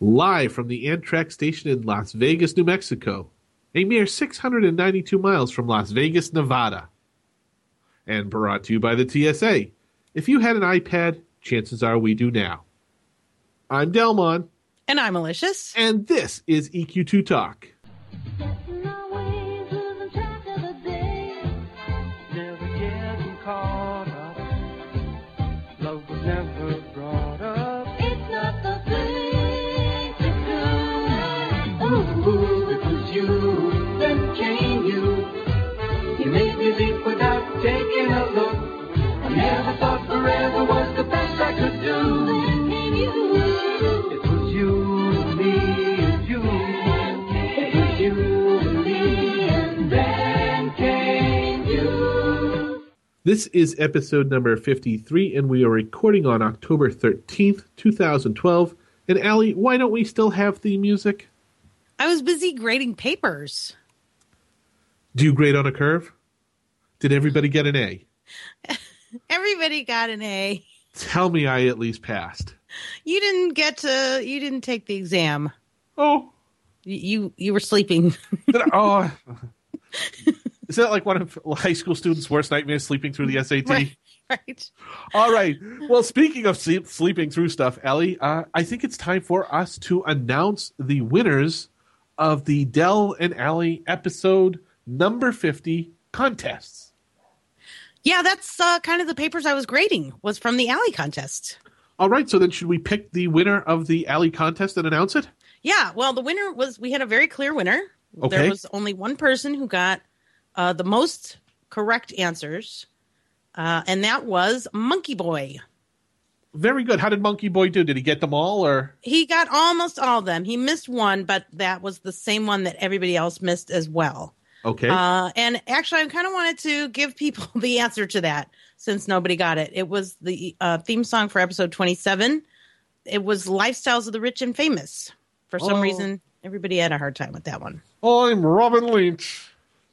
live from the Amtrak station in Las Vegas, New Mexico, a mere 692 miles from Las Vegas, Nevada. And brought to you by the TSA. If you had an iPad, chances are we do now. I'm Dellmon, And I'm malicious. and this is EQ2 Talk. Could do. Then came you. It was you and me and you. It was you and me and then came you. This is episode number 53, and we are recording on October 13th, 2012. And Ali, why don't we still have the music? I was busy grading papers. Do you grade on a curve? Did everybody get an A? Everybody got an A. Tell me I at least passed. You didn't get to. You didn't take the exam. Oh, You you, were sleeping. oh. Is that like one of high school students' worst nightmares, sleeping through the SAT? right. Right. All right. Well, speaking of sleep, sleeping through stuff, Ali, uh, I think it's time for us to announce the winners of the Dell and Ali episode number 50 contests. Yeah, that's uh, kind of the papers I was grading. Was from the Ali contest. All right. So then, should we pick the winner of the Ali contest and announce it? Yeah. Well, the winner was. We had a very clear winner. Okay. There was only one person who got uh, the most correct answers, uh, and that was Monkey Boy. Very good. How did Monkey Boy do? Did he get them all, or He got almost all of them. He missed one, but that was the same one that everybody else missed as well. Okay? Uh, and actually, I kind of wanted to give people the answer to that since nobody got it. It was the uh, theme song for episode 27. It was Lifestyles of the Rich and Famous. For some Oh. reason, everybody had a hard time with that one. I'm Robin Leach,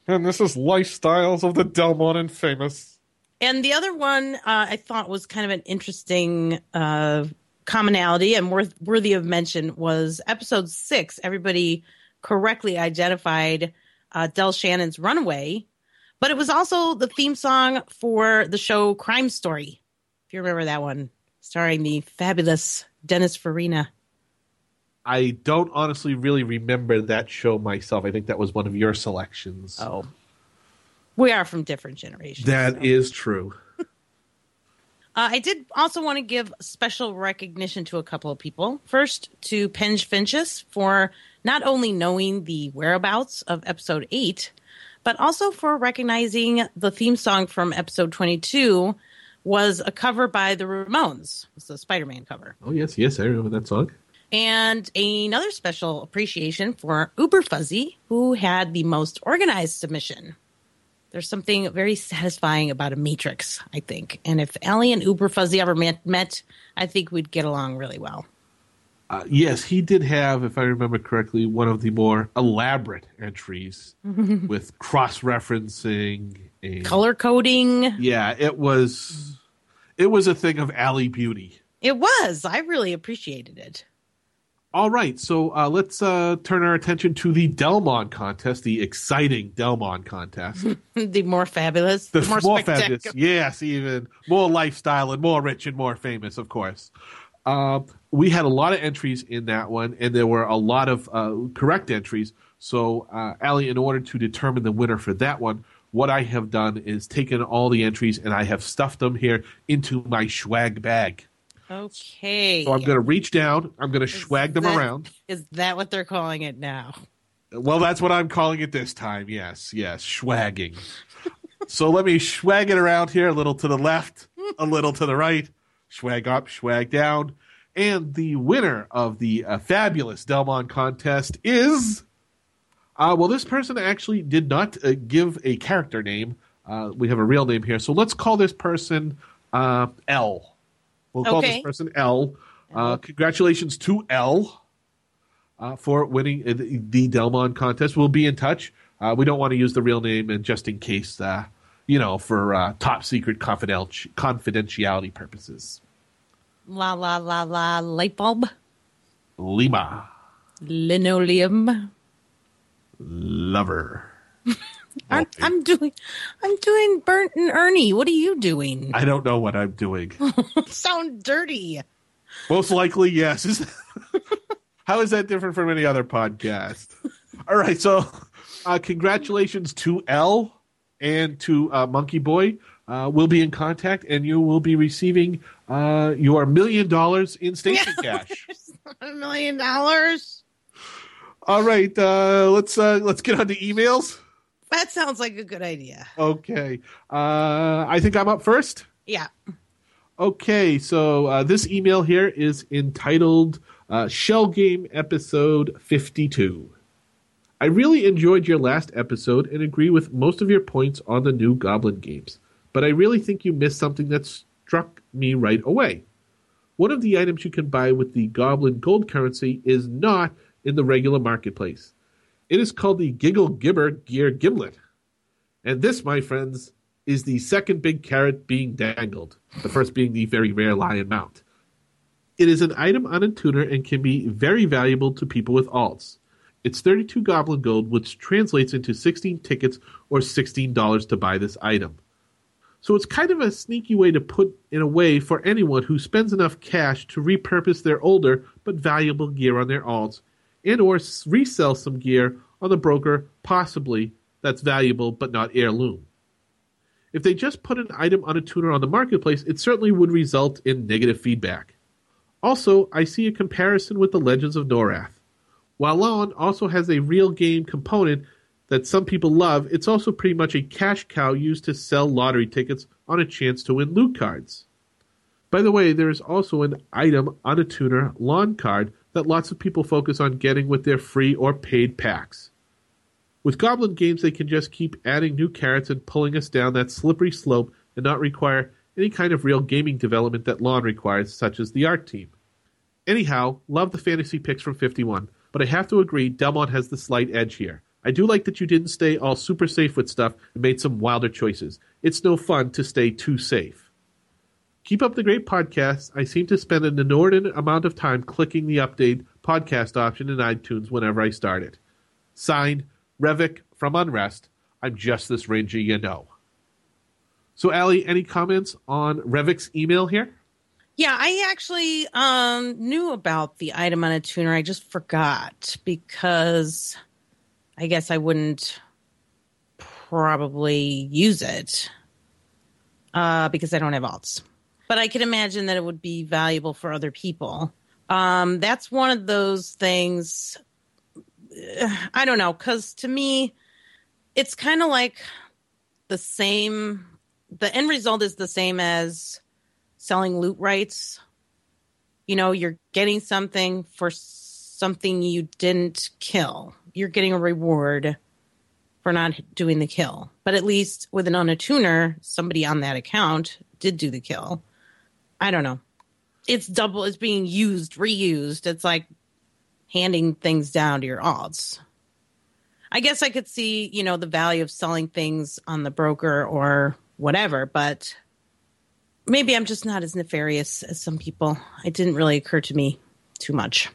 and this is Lifestyles of the Dellmon and Famous. And the other one uh, I thought was kind of an interesting uh, commonality and worth, worthy of mention was episode six. Everybody correctly identified uh, Del Shannon's Runaway, but it was also the theme song for the show Crime Story. If you remember that one, starring the fabulous Dennis Farina. I don't honestly really remember that show myself. I think that was one of your selections. Oh, we are from different generations. That so. is true. Uh, I did also want to give special recognition to a couple of people. First, to Penge Finches for not only knowing the whereabouts of episode 8, but also for recognizing the theme song from episode 22 was a cover by the Ramones. It's a Spider Man cover. Oh yes, yes, I remember that song. And another special appreciation for Uber Fuzzy, who had the most organized submission. There's something very satisfying about a matrix, I think. And if Ali and Uber Fuzzy ever met, met I think we'd get along really well. Uh, yes, he did have, if I remember correctly, one of the more elaborate entries with cross-referencing and Color coding. Yeah, it was. It was a thing of Ali beauty. It was. I really appreciated it. All right, so uh, let's uh, turn our attention to the Dellmon contest, the exciting Dellmon contest. the more fabulous, The the more, more fabulous, yes, even more lifestyle and more rich and more famous, of course. Um, we had a lot of entries in that one, and there were a lot of uh, correct entries. So, uh, Ali, in order to determine the winner for that one, what I have done is taken all the entries and I have stuffed them here into my swag bag. Okay. So I'm going to reach down, I'm going to swag them that- around. Is that what they're calling it now? Well, that's what I'm calling it this time. Yes, yes, swagging. so let me swag it around here, a little to the left, a little to the right, swag up, swag down. And the winner of the uh, fabulous Dellmon contest is. Uh, well, this person actually did not uh, give a character name. Uh, we have a real name here. So let's call this person uh, L. We'll call this person L. Uh, congratulations to L uh, for winning the, the Dellmon contest. We'll be in touch. Uh, we don't want to use the real name, and just in case, uh, you know, for uh, top secret confidenti- confidentiality purposes. La la la la light bulb. Lima. Linoleum. Lover. I'm, I'm doing, I'm doing Bert and Ernie. What are you doing? I don't know what I'm doing. Sound dirty. Most likely, yes. How is that different from any other podcast? All right, so uh, congratulations to L and to uh, Monkey Boy. Uh, we'll be in contact, and you will be receiving uh, your million dollars in station cash. A million dollars. All right, uh, let's uh, let's get on to emails. That sounds like a good idea. Okay, uh, I think I'm up first. Yeah. Okay, so uh, this email here is entitled uh, Shell Game Episode 52. I really enjoyed your last episode and agree with most of your points on the new Goblin games, but I really think you missed something that struck me right away. One of the items you can buy with the Goblin Gold currency is not in the regular marketplace. It is called the Giggle Gibber Gear Gimlet. And this, my friends, is the second big carrot being dangled, the first being the very rare lion mount. It is an item unattuner and can be very valuable to people with alts. It's 32 goblin gold, which translates into 16 tickets or $16 to buy this item. So it's kind of a sneaky way to put in a way for anyone who spends enough cash to repurpose their older but valuable gear on their alts and or resell some gear on the broker possibly that's valuable but not heirloom. If they just put an item unattuner on the marketplace, it certainly would result in negative feedback. Also, I see a comparison with the Legends of Norrath. While also has a real game component that some people love, it's also pretty much a cash cow used to sell lottery tickets on a chance to win loot cards. By the way, there is also an item on a tuner LoN card that lots of people focus on getting with their free or paid packs. With Goblin games, they can just keep adding new carrots and pulling us down that slippery slope and not require any kind of real gaming development that LoN requires, such as the art team. Anyhow, love the fantasy picks from 51, but I have to agree Delmont has the slight edge here. I do like that you didn't stay all super safe with stuff and made some wilder choices. It's no fun to stay too safe. Keep up the great podcast. I seem to spend an inordinate amount of time clicking the update podcast option in iTunes whenever I start it. Signed, Revik from Unrest. I'm just this ranger you know. So, Ali, any comments on Revik's email here? Yeah, I actually um, knew about the item unattuner. I just forgot because I guess I wouldn't probably use it uh, because I don't have alts. But I can imagine that it would be valuable for other people. Um, that's one of those things. uh, I don't know, because to me, it's kind of like the same. The end result is the same as selling loot rights. You know, you're getting something for something you didn't kill. You're getting a reward for not doing the kill. But at least with an unattuner, somebody on that account did do the kill. I don't know. It's double. It's being used, reused. It's like handing things down to your alts. I guess I could see, you know, the value of selling things on the broker or whatever, but maybe I'm just not as nefarious as some people. It didn't really occur to me too much.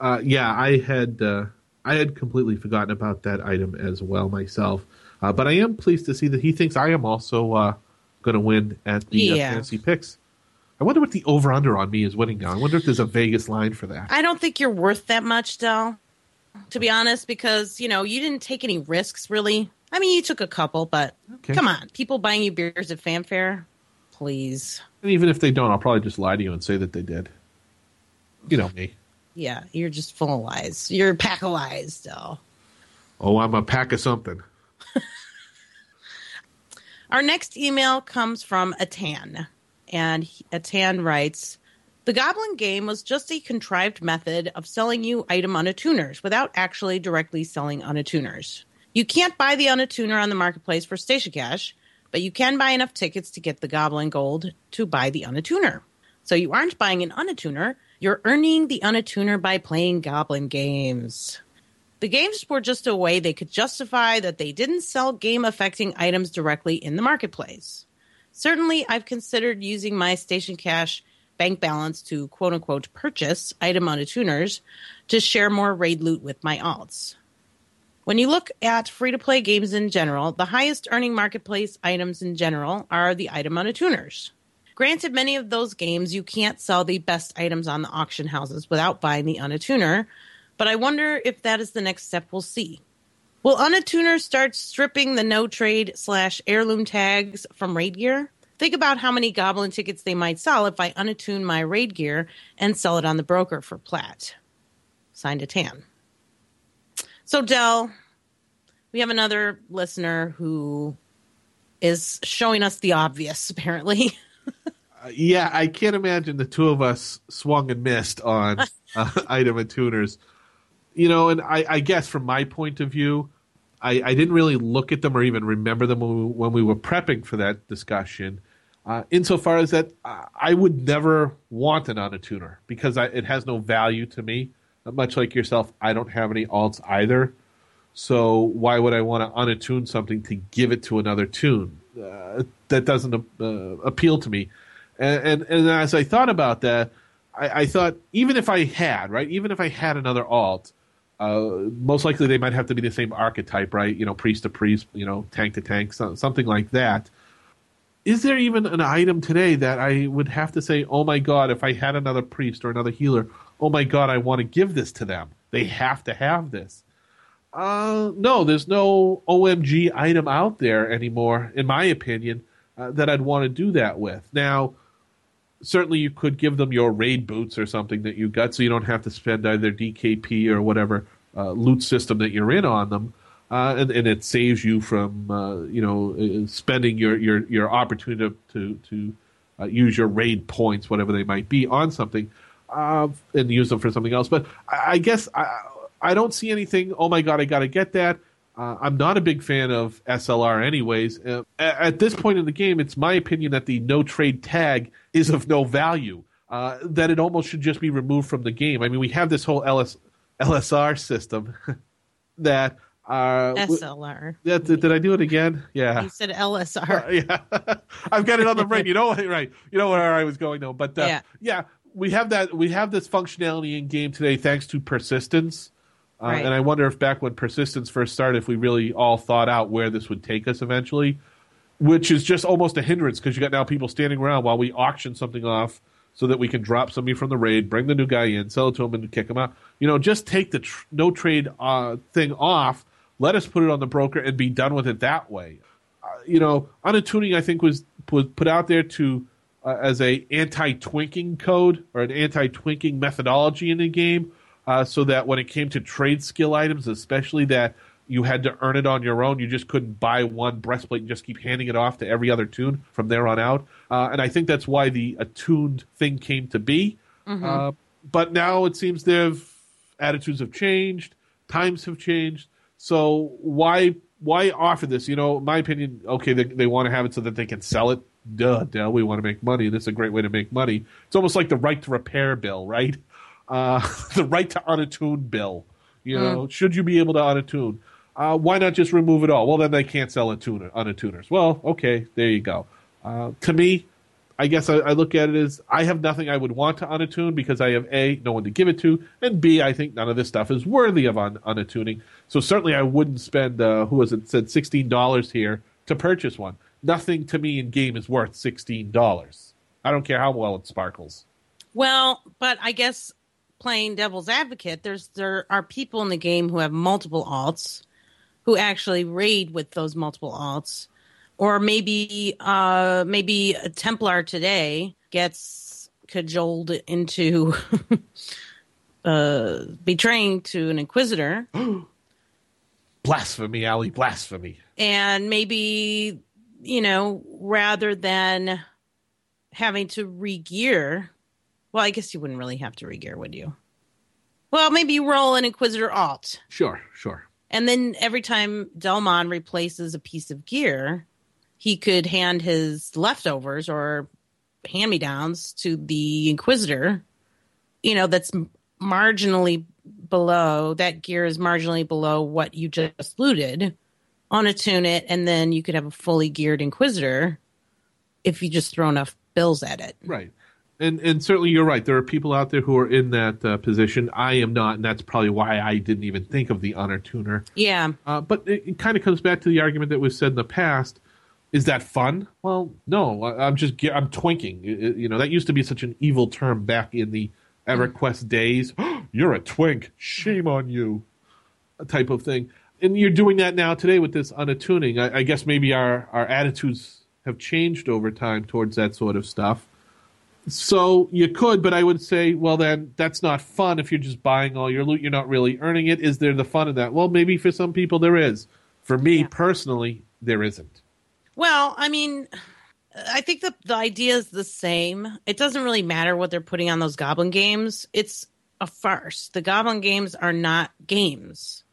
Uh, yeah, I had uh, I had completely forgotten about that item as well myself. Uh, but I am pleased to see that he thinks I am also uh, going to win at the uh, fantasy picks. I wonder what the over under on me is winning now. I wonder if there's a Vegas line for that. I don't think you're worth that much, Dell, to be honest, because, you know, you didn't take any risks really. I mean, you took a couple, but Okay. come on. People buying you beers at Fan Faire? Please. And even if they don't, I'll probably just lie to you and say that they did. You know me. Yeah, you're just full of lies. You're a pack of lies, Dell. Oh, I'm a pack of something. Our next email comes from Atan, and Atan writes, "The Goblin game was just a contrived method of selling you item unattuners without actually directly selling unattuners. You can't buy the unattuner on the marketplace for station cash, but you can buy enough tickets to get the Goblin gold to buy the unattuner. So you aren't buying an unattuner; you're earning the unattuner by playing Goblin games." The games were just a way they could justify that they didn't sell game affecting items directly in the marketplace. Certainly, I've considered using my station cash bank balance to quote unquote purchase item unattuners to share more raid loot with my alts. When you look at free to play games in general, the highest earning marketplace items in general are the item unattuners. Granted, many of those games you can't sell the best items on the auction houses without buying the Unattuner, but I wonder if that is the next step we'll see. Will Unattuner start stripping the no trade slash heirloom tags from raid gear? Think about how many goblin tickets they might sell if I unattune my raid gear and sell it on the broker for plat. Signed Atan. So, Dell, we have another listener who is showing us the obvious, apparently. Uh, yeah, I can't imagine the two of us swung and missed on uh, item unattuners. You know, and I, I guess from my point of view, I, I didn't really look at them or even remember them when we, when we were prepping for that discussion. Uh, insofar as that, uh, I would never want an tuner because I, it has no value to me. Much like yourself, I don't have any alts either. So why would I want to unattune something to give it to another toon? Uh, that doesn't uh, appeal to me. And, and, and as I thought about that, I, I, thought even if I had right, even if I had another alt, uh, most likely they might have to be the same archetype, right? You know, priest to priest, you know, tank to tank, so, something like that. Is there even an item today that I would have to say, oh my god, if I had another priest or another healer, oh my god, I want to give this to them. They have to have this. Uh, no, there's no OMG item out there anymore, in my opinion, uh, that I'd want to do that with. Now, certainly you could give them your raid boots or something that you got, so you don't have to spend either DKP or whatever uh, loot system that you're in on them, uh, and, and, it saves you from uh, you know uh, spending your your your opportunity to to uh, use your raid points, whatever they might be, on something, uh, and use them for something else. But I, I guess I I don't see anything. Oh my god, I got to get that. Uh, I'm not a big fan of SLR, anyways. Uh, at this point in the game, it's my opinion that the no trade tag is of no value. Uh, that it almost should just be removed from the game. I mean, we have this whole LS, LSR system that uh, SLR. Yeah, did, did, I do it again? Yeah. You said LSR. yeah, I've got it on the brain. You know, right? You know where I was going though. But uh, yeah, yeah, we have that. We have this functionality in game today thanks to persistence. Uh, right. And I wonder if back when persistence first started, if we really all thought out where this would take us eventually, which is just almost a hindrance because you got now people standing around while we auction something off so that we can drop somebody from the raid, bring the new guy in, sell it to him, and kick him out. You know, just take the tr- no trade uh, thing off. Let us put it on the broker and be done with it that way. Uh, you know, unattuning I think was was put out there to uh, as a anti twinking code or an anti twinking methodology in the game uh, so that when it came to trade skill items, especially that you had to earn it on your own, you just couldn't buy one breastplate and just keep handing it off to every other toon from there on out. Uh, and I think that's why the attuned thing came to be. Mm-hmm. Uh, but now it seems their attitudes have changed, times have changed. So why why offer this? You know, my opinion. Okay, they, they want to have it so that they can sell it. Duh, duh. We want to make money. This is a great way to make money. It's almost like the right to repair bill, right? Uh, the right to unattune bill. You know, mm. should you be able to unattune? Uh, why not just remove it all? Well, then they can't sell a tuner, unattuners. Well, okay, there you go. Uh, to me, I guess I, I, look at it as I have nothing I would want to unattune because I have A, no one to give it to, and B, I think none of this stuff is worthy of un- unattuning. So certainly I wouldn't spend, uh, who was it, said $16 here to purchase one. Nothing to me in game is worth $16. I don't care how well it sparkles. Well, but I guess playing devil's advocate, there's there are people in the game who have multiple alts who actually raid with those multiple alts. Or maybe uh maybe a Templar today gets cajoled into uh betraying to an Inquisitor. blasphemy, Ali, blasphemy. And maybe, you know, rather than having to regear well, I guess you wouldn't really have to regear, would you? Well, maybe you roll an Inquisitor alt. Sure, sure. And then every time Dellmon replaces a piece of gear, he could hand his leftovers or hand me downs to the Inquisitor, you know, that's marginally below, that gear is marginally below what you just looted, unattune it, and then you could have a fully geared Inquisitor if you just throw enough bills at it. Right And and certainly you're right. There are people out there who are in that uh, position. I am not, and that's probably why I didn't even think of the unattuner. Yeah. Uh, but it, it kind of comes back to the argument that was said in the past. Is that fun? Well, no. I, I'm just I'm twinking. It- you know that used to be such an evil term back in the EverQuest days. you're a twink. Shame on you. Type of thing. And you're doing that now today with this unattuning. I, I guess maybe our our attitudes have changed over time towards that sort of stuff. So you could, but I would say, well, then that's not fun if you're just buying all your loot. You're not really earning it. Is there the fun in that? Well, maybe for some people there is. For me Yeah. personally, there isn't. Well, I mean, I think the the idea is the same. It doesn't really matter what they're putting on those Goblin games. It's a farce. The Goblin games are not games.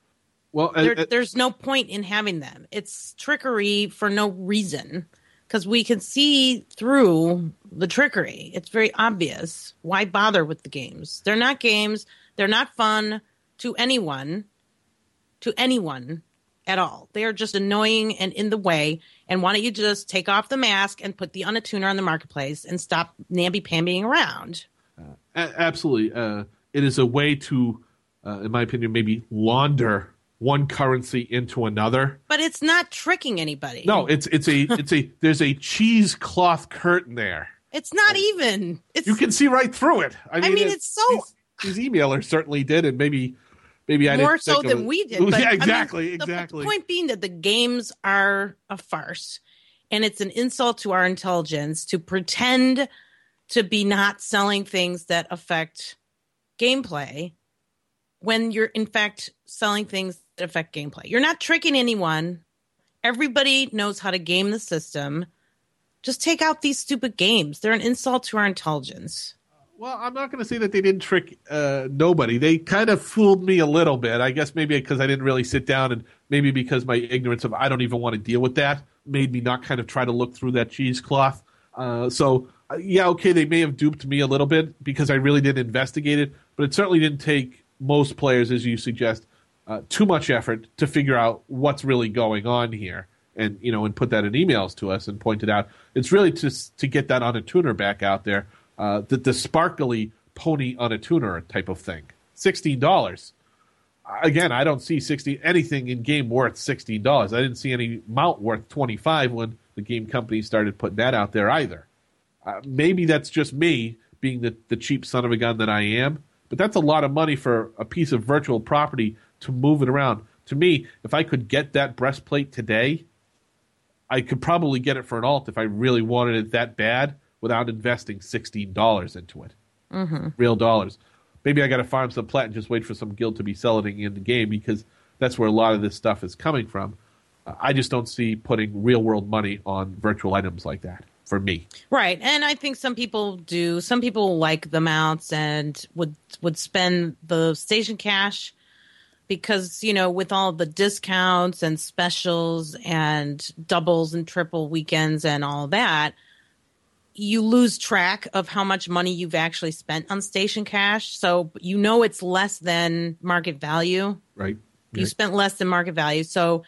Well, uh, There, uh, there's no point in having them. It's trickery for no reason because we can see through the trickery. It's very obvious. Why bother with the games? They're not games. They're not fun to anyone. To anyone at all. They are just annoying and in the way. And why don't you just take off the mask and put the unattuner on the marketplace and stop namby pambying around? a- absolutely. Uh, it is a way to, uh, in my opinion, maybe launder one currency into another. But it's not tricking anybody. No, it's it's a it's a there's a cheesecloth curtain there. it's not even. It's You can see right through it. I mean, mean, it- it's so- these, these emailers certainly did, and maybe maybe I more so than we did. But, yeah, I mean, exactly, the- exactly. The point being that the games are a farce, and it's an insult to our intelligence to pretend to be not selling things that affect gameplay when you're in fact selling things that affect gameplay. You're not tricking anyone. Everybody knows how to game the system. Just take out these stupid games. They're an insult to our intelligence. Well, I'm not going to say that they didn't trick uh, nobody. They kind of fooled me a little bit. I guess maybe because I didn't really sit down, and maybe because my ignorance of I don't even want to deal with that made me not kind of try to look through that cheesecloth. Uh, so uh, yeah, okay, they may have duped me a little bit because I really didn't investigate it, but it certainly didn't take most players, as you suggest, uh, too much effort to figure out what's really going on here, and you know, and put that in emails to us and point it out. It's really to to get that unattuner back out there, uh, the the sparkly pony unattuner type of thing. Sixteen dollars. Again, I don't see sixty anything in game worth sixteen dollars. I didn't see any mount worth twenty five when the game company started putting that out there either. Uh, maybe that's just me being the, the cheap son of a gun that I am, but that's a lot of money for a piece of virtual property to move it around. To me, if I could get that breastplate today, I could probably get it for an alt if I really wanted it that bad without investing sixteen dollars into it, mm-hmm. real dollars. Maybe I got to farm some plat and just wait for some guild to be selling it in the game because that's where a lot of this stuff is coming from. I just don't see putting real world money on virtual items like that for me. Right. And I think some people do. Some people like the mounts and would would spend the station cash because, you know, with all the discounts and specials and doubles and triple weekends and all that, you lose track of how much money you've actually spent on station cash. So you know it's less than market value Right? you spent less than market value. So,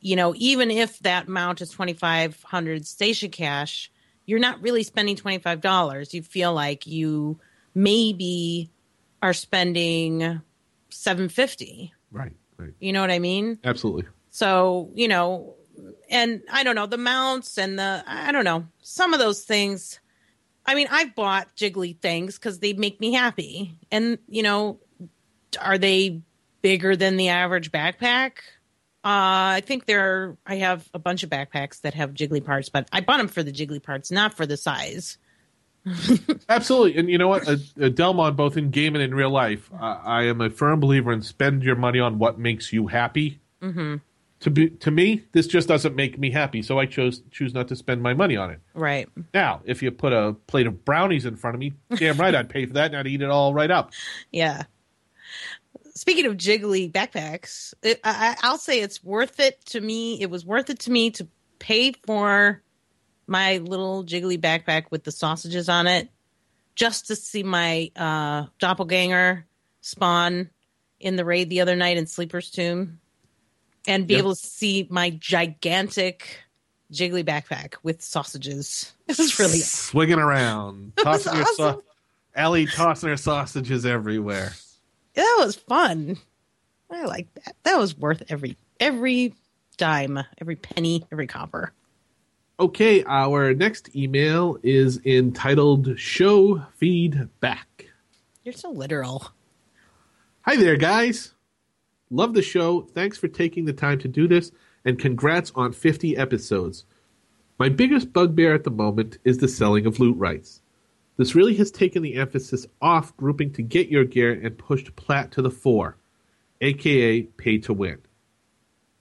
you know, even if that amount is twenty five hundred station cash, you're not really spending twenty five dollars. You feel like you maybe are spending seven fifty. Right. Right. You know what I mean? Absolutely. So, you know, and I don't know, the mounts and the I don't know, some of those things. I mean, I've bought jiggly things because they make me happy. And, you know, are they bigger than the average backpack? Uh, I think there are, I have a bunch of backpacks that have jiggly parts, but I bought them for the jiggly parts, not for the size. Absolutely. And you know what? Uh, uh, Dellmon, both in game and in real life, uh, I am a firm believer in spend your money on what makes you happy. Mm-hmm. To be, to me, this just doesn't make me happy, so I chose choose not to spend my money on it. Right. Now, if you put a plate of brownies in front of me, damn right I'd pay for that and I'd eat it all right up. Yeah. Speaking of jiggly backpacks, it, I, I- I'll say it's worth it to me. It was worth it to me to pay for my little jiggly backpack with the sausages on it, just to see my uh, doppelganger spawn in the raid the other night in Sleeper's Tomb, and be Yep. able to see my gigantic jiggly backpack with sausages. It was really swinging around, was tossing your sau- awesome. Ali tossing her sausages everywhere. That was fun. I like that. That was worth every every dime, every penny, every copper. Okay, our next email is entitled "Show Feedback." You're so literal. Hi there, guys. Love the show. Thanks for taking the time to do this, and congrats on 50 episodes. My biggest bugbear at the moment is the selling of loot rights. This really has taken the emphasis off grouping to get your gear and pushed plat to the fore, aka pay to win.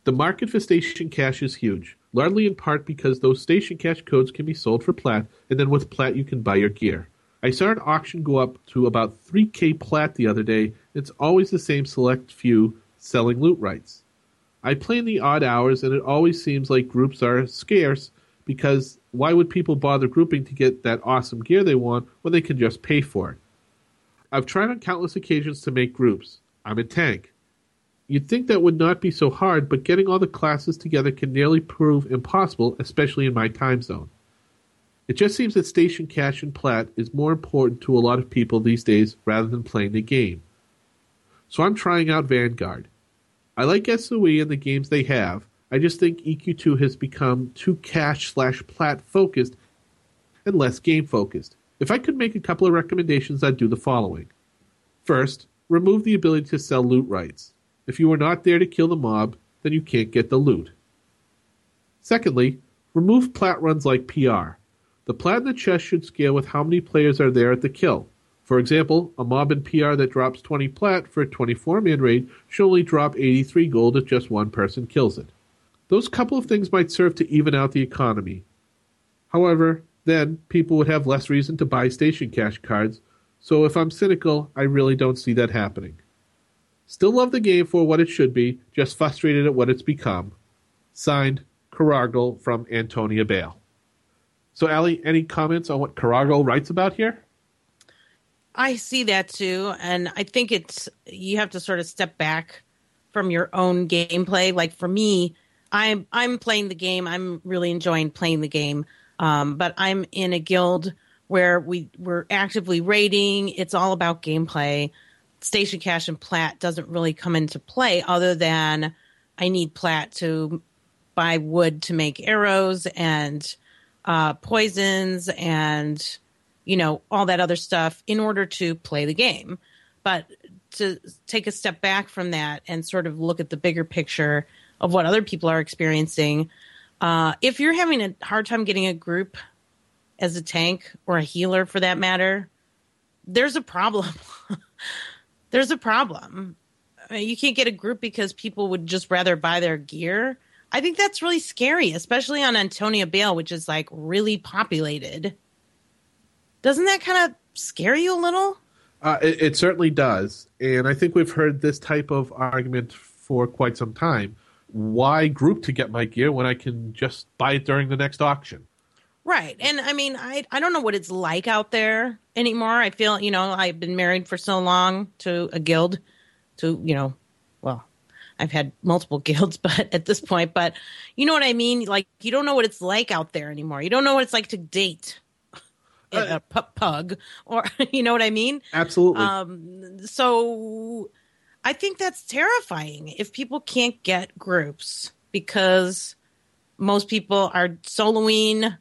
The market for station cash is huge, largely in part because those station cash codes can be sold for plat, and then with plat you can buy your gear. I saw an auction go up to about 3k plat the other day. It's always the same select few selling loot rights. I play in the odd hours, and it always seems like groups are scarce because why would people bother grouping to get that awesome gear they want when they can just pay for it? I've tried on countless occasions to make groups. I'm a tank. You'd think that would not be so hard, but getting all the classes together can nearly prove impossible, especially in my time zone. It just seems that station cash and plat is more important to a lot of people these days rather than playing the game. So I'm trying out Vanguard. I like SOE and the games they have. I just think EQ2 has become too cash slash plat focused and less game focused. If I could make a couple of recommendations, I'd do the following. First, remove the ability to sell loot rights. If you are not there to kill the mob, then you can't get the loot. Secondly, remove plat runs like PR. The plat in the chest should scale with how many players are there at the kill. For example, a mob in PR that drops 20 plat for a 24 man raid should only drop 83 gold if just one person kills it. Those couple of things might serve to even out the economy. However, then people would have less reason to buy station cash cards, so if I'm cynical, I really don't see that happening. Still love the game for what it should be, just frustrated at what it's become. Signed, Caragal from Antonia Bayle. So, Ali, any comments on what Caragal writes about here? I see that too, and I think it's you have to sort of step back from your own gameplay. Like for me, I'm I'm playing the game. I'm really enjoying playing the game, um, but I'm in a guild where we we're actively raiding. It's all about gameplay. Station cash and plat doesn't really come into play, other than I need plat to buy wood to make arrows and uh, poisons and you know all that other stuff in order to play the game but to take a step back from that and sort of look at the bigger picture of what other people are experiencing uh, if you're having a hard time getting a group as a tank or a healer for that matter there's a problem there's a problem I mean, you can't get a group because people would just rather buy their gear i think that's really scary especially on antonia bayle which is like really populated doesn't that kind of scare you a little? Uh, it, it certainly does. And I think we've heard this type of argument for quite some time. Why group to get my gear when I can just buy it during the next auction? Right. And I mean, I I don't know what it's like out there anymore. I feel, you know, I've been married for so long to a guild to, you know, well, I've had multiple guilds, but at this point, but you know what I mean? Like you don't know what it's like out there anymore. You don't know what it's like to date a pu- pug or you know what I mean? Absolutely. Um, so I think that's terrifying if people can't get groups because most people are soloing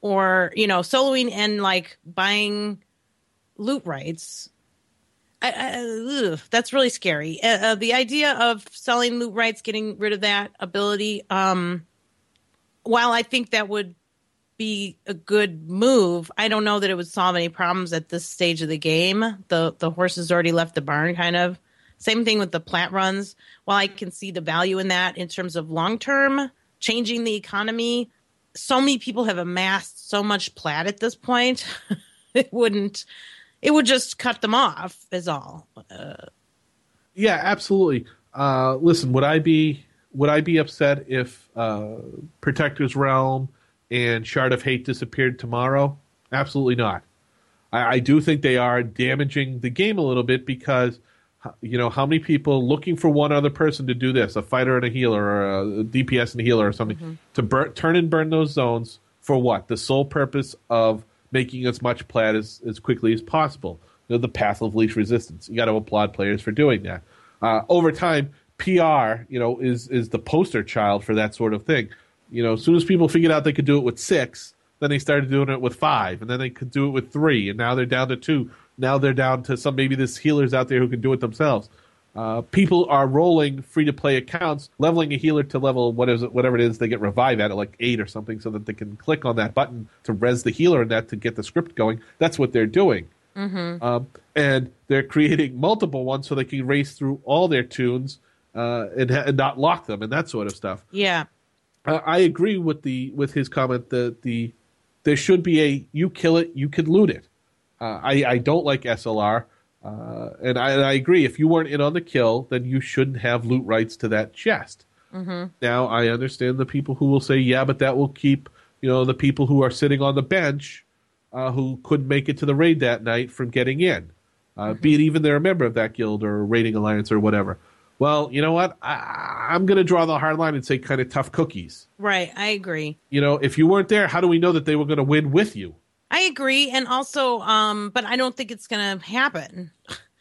or, you know, soloing and like buying loot rights. I, I, ugh, that's really scary. Uh, uh, the idea of selling loot rights, getting rid of that ability, um, while I think that would be a good move. I don't know that it would solve any problems at this stage of the game. The the horse has already left the barn, kind of. Same thing with the plat runs. While I can see the value in that in terms of long term changing the economy, so many people have amassed so much plat at this point. it wouldn't. It would just cut them off. Is all. Uh, yeah, absolutely. Uh, listen, would I be would I be upset if uh, Protector's Realm and Shard of Hate disappeared tomorrow? Absolutely not. I, I do think they are damaging the game a little bit because You know, how many people looking for one other person to do this, a fighter and a healer, or a DPS and a healer, or something, to burn, turn and burn those zones for what? The sole purpose of making as much plat as, as quickly as possible. You know, the path of least resistance. You got to applaud players for doing that. Uh, over time, PR, you know, is is the poster child for that sort of thing. You know, as soon as people figured out they could do it with six, then they started doing it with five, and then they could do it with three, and now they're down to two. Now they're down to some maybe there's healers out there who can do it themselves. Uh, people are rolling free to play accounts, leveling a healer to level what is it, whatever it is they get revive at, like eight or something, so that they can click on that button to res the healer and that to get the script going. That's what they're doing. Um, and they're creating multiple ones so they can race through all their toons uh, and, and not lock them and that sort of stuff. Yeah. Uh, I agree with the with his comment that the there should be a you kill it, you can loot it. Uh, I I don't like SLR, uh, and, I, and I agree. If you weren't in on the kill, then you shouldn't have loot rights to that chest. Now I understand the people who will say, yeah, but that will keep you know the people who are sitting on the bench uh, who couldn't make it to the raid that night from getting in, uh, be it even they're a member of that guild or raiding alliance or whatever. Well, you know what? I, I'm going to draw the hard line and say kind of tough cookies. Right. I agree. You know, if you weren't there, how do we know that they were going to win with you? I agree. And also, um, but I don't think it's going to happen.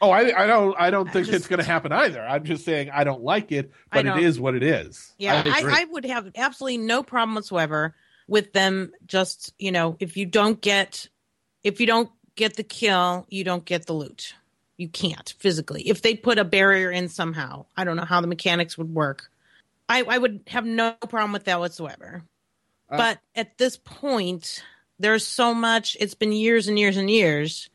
Oh, I, I don't. I don't think just- it's going to happen either. I'm just saying I don't like it, but it is what it is. Yeah, I, I. I, would have absolutely no problem whatsoever with them just, you know, if you don't get if you don't get the kill, you don't get the loot. You can't physically. If they put a barrier in somehow, I don't know how the mechanics would work. I, I would have no problem with that whatsoever. Uh, but at this point, there's so much. It's been years and years and years.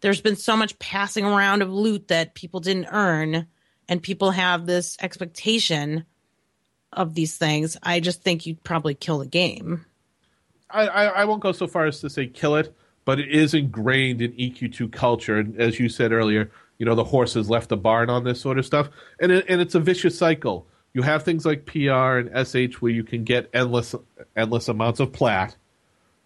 There's been so much passing around of loot that people didn't earn, and people have this expectation of these things. I just think you'd probably kill the game. I, I, I won't go so far as to say kill it, but it is ingrained in EQ2 culture. And as you said earlier, you know, the horses left the barn on this sort of stuff. And, it, and it's a vicious cycle. You have things like PR and SH where you can get endless, endless amounts of plat.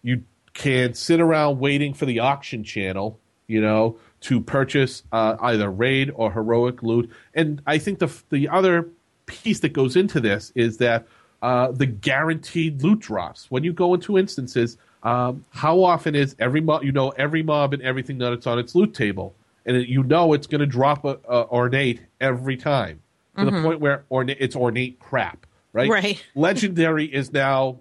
You can sit around waiting for the auction channel, you know, to purchase uh, either raid or heroic loot. And I think the the other piece that goes into this is that uh, the guaranteed loot drops when you go into instances. Um, how often is every mob? You know every mob and everything that it's on its loot table, and it, you know it's going to drop a, a ornate every time to the point where ornate it's ornate crap, right? Right. Legendary is now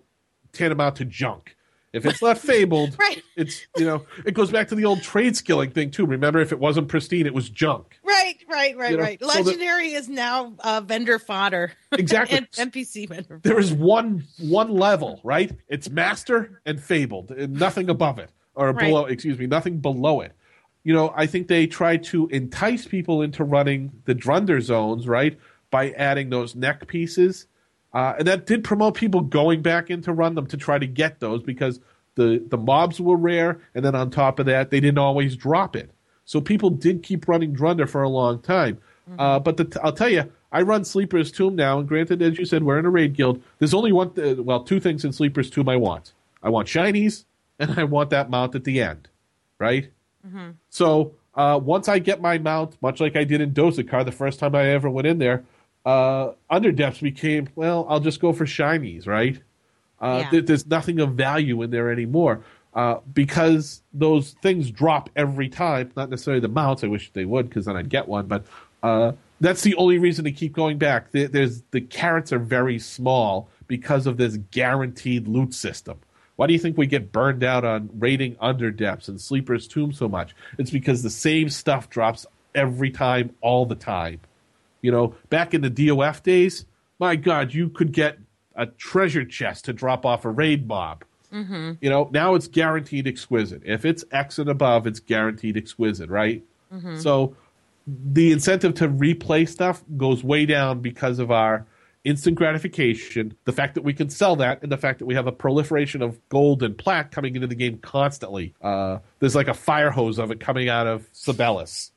tantamount to junk. If it's not fabled, Right. it's you know it goes back to the old trade skilling thing too. Remember, if it wasn't pristine, it was junk. Right, right, right, You know, right. so Legendary is now uh, vendor fodder. Exactly. and NPC vendor. There is one one level, right? It's master and fabled, and nothing above it or Right. below. Excuse me, nothing below it. You know, I think they try to entice people into running the Drunder zones, right, by adding those neck pieces, uh, and that did promote people going back in to run them to try to get those because the the mobs were rare, and then on top of that, they didn't always drop it. So people did keep running Drunder for a long time. Uh, but the, I'll tell you, I run Sleeper's Tomb now, and granted, as you said, we're in a raid guild. There's only one, th- well, two things in Sleeper's Tomb I want. I want shinies, and I want that mount at the end, right? So uh, once I get my mount, much like I did in Dozekar the first time I ever went in there, uh, Underdepths became, well, I'll just go for shinies, right? Uh, Yeah. th- there's nothing of value in there anymore uh, because those things drop every time. Not necessarily the mounts. I wish they would because then I'd get one. But uh, that's the only reason to keep going back. There- There's the carrots are very small because of this guaranteed loot system. Why do you think we get burned out on raiding under depths and sleepers tomb so much? It's because the same stuff drops every time, all the time. You know, back in the DOF days, my God, you could get a treasure chest to drop off a raid mob. Mm-hmm. You know, now it's guaranteed exquisite. If it's X and above, it's guaranteed exquisite, right? So the incentive to replay stuff goes way down because of our instant gratification, the fact that we can sell that, and the fact that we have a proliferation of gold and plat coming into the game constantly. Uh, there's like a fire hose of it coming out of Sibelius.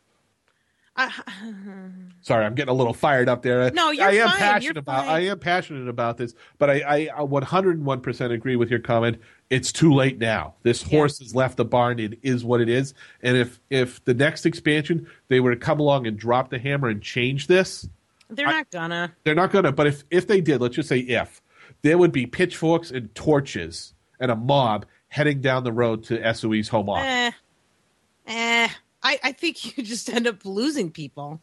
I, Sorry, I'm getting a little fired up there. No, you're I am fine, passionate you're about. fine. I am passionate about this, but I, I 101 percent agree with your comment. It's too late now. This Yeah. horse has left the barn. It is what it is. And if if the next expansion they were to come along and drop the hammer and change this, they're not gonna. they're not to. But if if they did, let's just say if there would be pitchforks and torches and a mob heading down the road to SOE's home office. Eh, eh. I, I think you just end up losing people.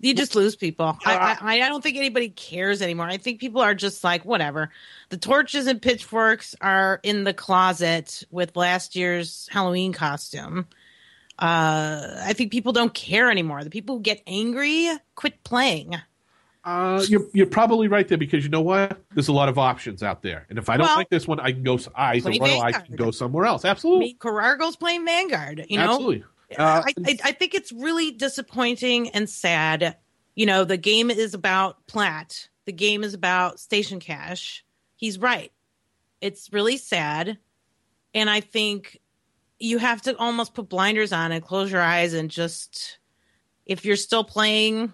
You just lose people. I, I I don't think anybody cares anymore. I think people are just like whatever. The torches and pitchforks are in the closet with last year's Halloween costume. Uh, I think people don't care anymore. The people who get angry quit playing. Uh, you're you're probably right there because you know what? There's a lot of options out there, and if I don't Well, like this one, I can go. I I can go somewhere else. I Absolutely, mean, Carrargo's playing Vanguard. You know, absolutely. Uh, I, I, I think it's really disappointing and sad. You know, the game is about plat. The game is about Station Cash. He's right. It's really sad. And I think you have to almost put blinders on and close your eyes and just, if you're still playing,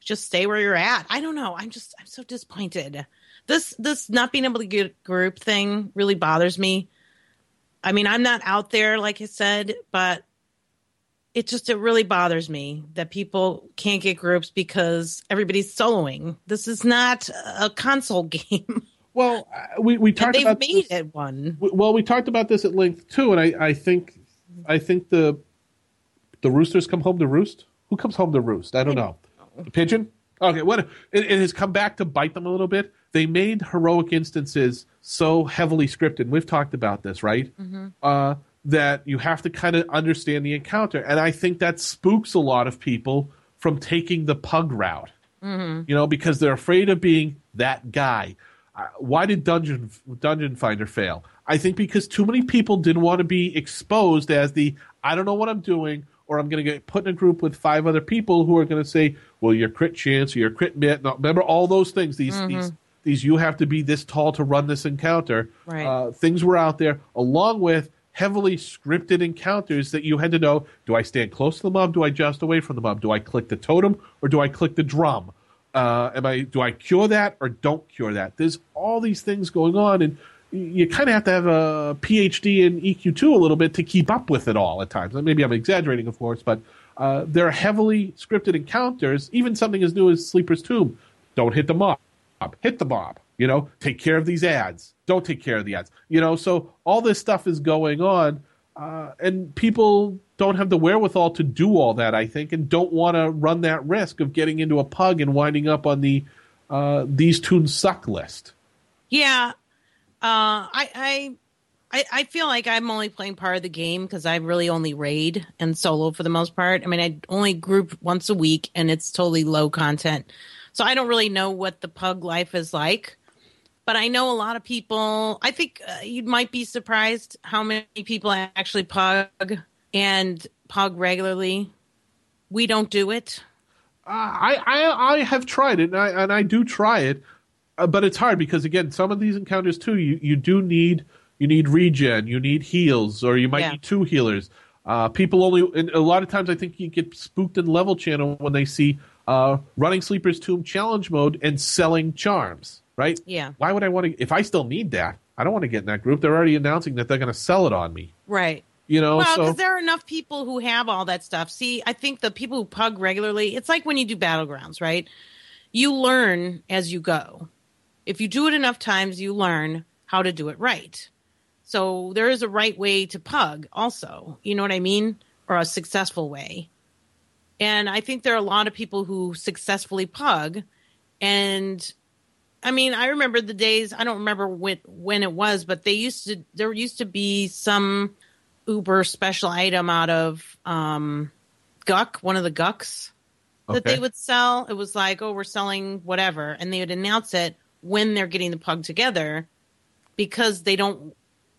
just stay where you're at. I don't know. I'm just, I'm so disappointed. This, this not being able to get a group thing really bothers me. I mean, I'm not out there, like I said, but it just it really bothers me that people can't get groups because everybody's soloing. This is not a console game. well, uh, we we talked they've about made this, it one. well, we talked about this at length too, and I, I think I think the the roosters come home to roost. Who comes home to roost? I don't know. The pigeon. Okay, what it, it has come back to bite them a little bit. They made heroic instances so heavily scripted. We've talked about this, right? Uh, that you have to kind of understand the encounter, and I think that spooks a lot of people from taking the pug route. You know, because they're afraid of being that guy. Uh, why did Dungeon Dungeon Finder fail? I think because too many people didn't want to be exposed as the I don't know what I'm doing, or I'm going to get put in a group with five other people who are going to say, "Well, your crit chance, or your crit mit." No, remember all those things. These these these you have to be this tall to run this encounter. Right. Uh, things were out there, along with heavily scripted encounters that you had to know: Do I stand close to the mob? Do I just away from the mob? Do I click the totem or do I click the drum? Uh, am I do I cure that or don't cure that? There's all these things going on, and you kind of have to have a PhD in EQ2 a little bit to keep up with it all at times. Maybe I'm exaggerating, of course, but uh, there are heavily scripted encounters. Even something as new as Sleeper's Tomb. Don't hit the mob. Hit the mob. You know, take care of these ads. Don't take care of the ads. You know, so all this stuff is going on, uh, and people don't have the wherewithal to do all that. I think, and don't want to run that risk of getting into a pug and winding up on the uh, these toons suck list. Yeah. Uh, I, I I I feel like I'm only playing part of the game because I really only raid and solo for the most part. I mean, I only group once a week, and it's totally low content, so I don't really know what the pug life is like. But I know a lot of people. I think uh, you might be surprised how many people actually pug and pug regularly. We don't do it. I, I I have tried it, and I, and I do try it, uh, but it's hard because again, some of these encounters too, you, you do need you need regen, you need heals, or you might Yeah. need two healers. Uh, people only, and a lot of times, I think you get spooked in level channel when they see uh, running Sleeper's Tomb challenge mode and selling charms. Right? Yeah. Why would I want to? If I still need that, I don't want to get in that group. They're already announcing that they're going to sell it on me. Right. You know, Well, so because there are enough people who have all that stuff. See, I think the people who pug regularly, it's like when you do battlegrounds, right? You learn as you go. If you do it enough times, you learn how to do it right. So there is a right way to pug, also. You know what I mean? Or a successful way. And I think there are a lot of people who successfully pug. And I mean, I remember the days, I don't remember when, when it was, but they used to, there used to be some uber special item out of um guck one of the gucks that Okay. they would sell. It was like oh we're selling whatever. And they would announce it when they're getting the pug together because they don't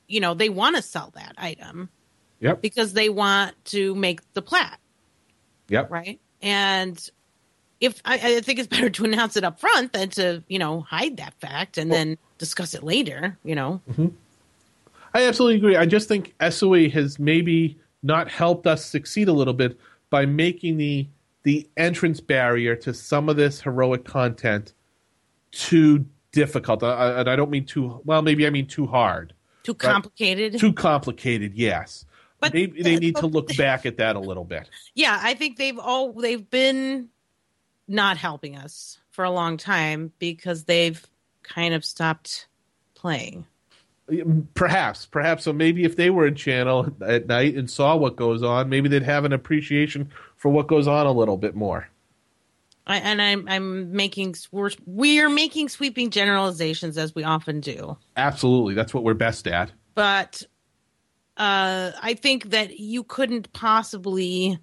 you know they want to sell that item yep, because they want to make the plat. Yep. right? And if I, I think it's better to announce it up front than to you know hide that fact and then discuss it later you know mm-hmm. I absolutely agree. I just think SOE has maybe not helped us succeed a little bit by making the the entrance barrier to some of this heroic content too difficult. I- I- and I don't mean too well, maybe I mean too hard. Too complicated. Too complicated, yes. But- maybe they need to look back at that a little bit. yeah, I think they've all they've been not helping us for a long time because they've kind of stopped playing. Perhaps, perhaps. So maybe if they were in channel at night and saw what goes on, maybe they'd have an appreciation for what goes on a little bit more. I, and I'm I'm making we're we're making sweeping generalizations as we often do. Absolutely, that's what we're best at. but uh, I think that you couldn't possibly,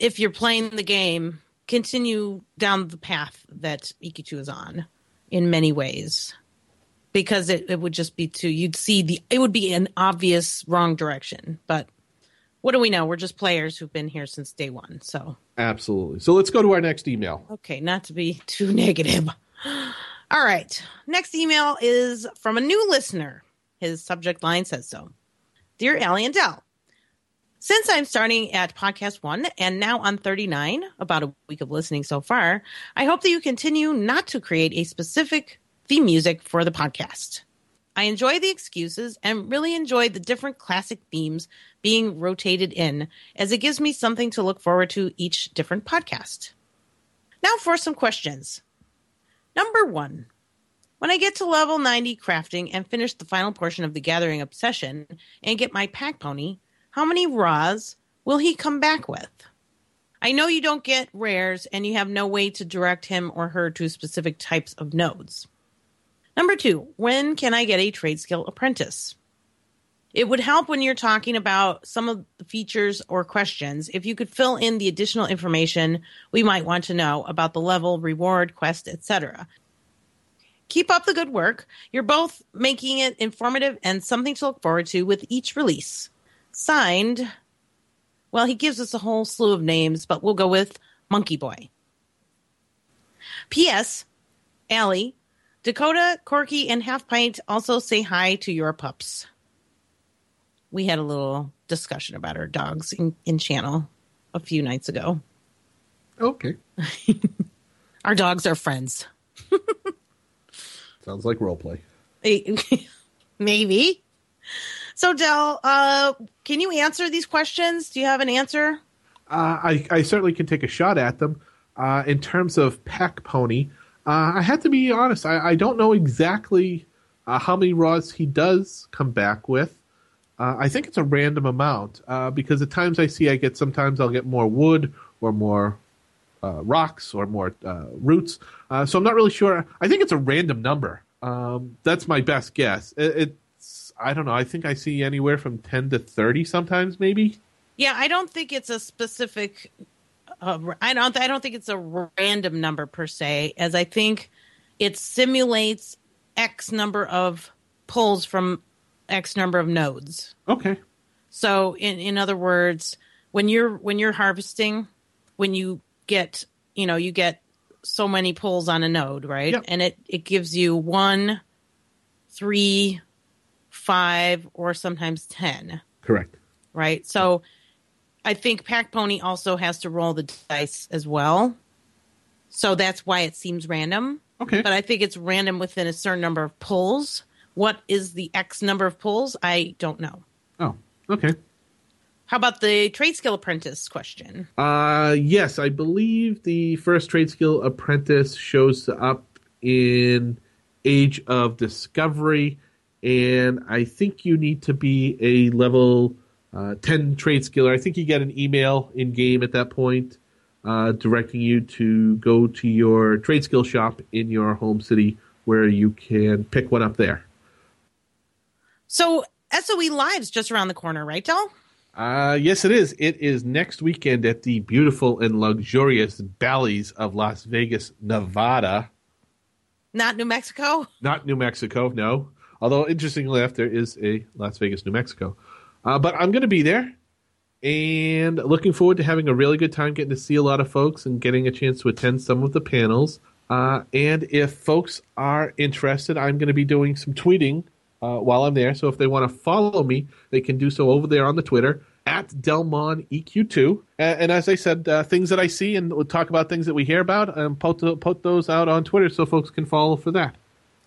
if you're playing the game, continue down the path that EQ2 is on in many ways. Because it, it would just be too, you'd see the, it would be an obvious wrong direction. But what do we know? We're just players who've been here since day one. So, Absolutely. So let's go to our next email. okay, not to be too negative. All right. Next email is from a new listener. His subject line says so. Dear Ali and Dell, since I'm starting at podcast one and now on 39, about a week of listening so far, I hope that you continue not to create a specific theme music for the podcast. I enjoy the excuses and really enjoy the different classic themes being rotated in, as it gives me something to look forward to each different podcast. Now for some questions. Number one. When I get to level 90 crafting and finish the final portion of the gathering obsession and get my pack pony, how many Raws will he come back with? I know you don't get rares and you have no way to direct him or her to specific types of nodes. Number two, when can I get a trade skill apprentice? It would help when you're talking about some of the features or questions if you could fill in the additional information we might want to know about the level, reward, quest, etc. Keep up the good work. You're both making it informative and something to look forward to with each release. Signed, well, he gives us a whole slew of names, but we'll go with Monkey Boy. P.S. Ali, Dakota, Corky, and Half Pint also say hi to your pups. We had a little discussion about our dogs in, in channel a few nights ago. Okay. Our dogs are friends. Sounds like role play. Maybe. So, Dell, uh, can you answer these questions? Do you have an answer? Uh, I, I certainly can take a shot at them. Uh, in terms of Pack Pony, uh, I have to be honest. I, I don't know exactly uh, how many Raws he does come back with. Uh, I think it's a random amount because at times I see I get sometimes I'll get more wood or more rocks or more roots. So I'm not really sure. I think it's a random number. Um, that's my best guess. It, it's I don't know. I think I see anywhere from ten to thirty sometimes, maybe. Yeah, I don't think it's a specific. Uh, I don't. I don't think it's a random number per se, as I think it simulates X number of pulls from X number of nodes. Okay. So, in in other words, when you're when you're harvesting, when you get you know you get so many pulls on a node, right? Yep. And it it gives you one, three, five, or sometimes ten Correct. right? So I think Pack Pony also has to roll the dice as well. So that's why it seems random. Okay. But I think it's random within a certain number of pulls. What is the X number of pulls? I don't know. Oh, okay. How about the trade skill apprentice question? Uh, yes, I believe the first trade skill apprentice shows up in Age of Discovery, and I think you need to be a level uh, 10 trade skiller. I think you get an email in game at that point uh, directing you to go to your trade skill shop in your home city where you can pick one up there. So SOE Live's just around the corner, right, Dell? Uh, yes, it is. It is next weekend at the beautiful and luxurious Bally's of Las Vegas, Nevada. Not New Mexico? Not New Mexico, no. Although, interestingly enough, there is a Las Vegas, New Mexico. Uh, but I'm going to be there and looking forward to having a really good time getting to see a lot of folks and getting a chance to attend some of the panels. Uh, and if folks are interested, I'm going to be doing some tweeting uh, while I'm there. So if they want to follow me, they can do so over there on the Twitter at Dellmon EQ2. And, and as I said, uh, things that I see and we'll talk about things that we hear about and put, put those out on Twitter so folks can follow for that.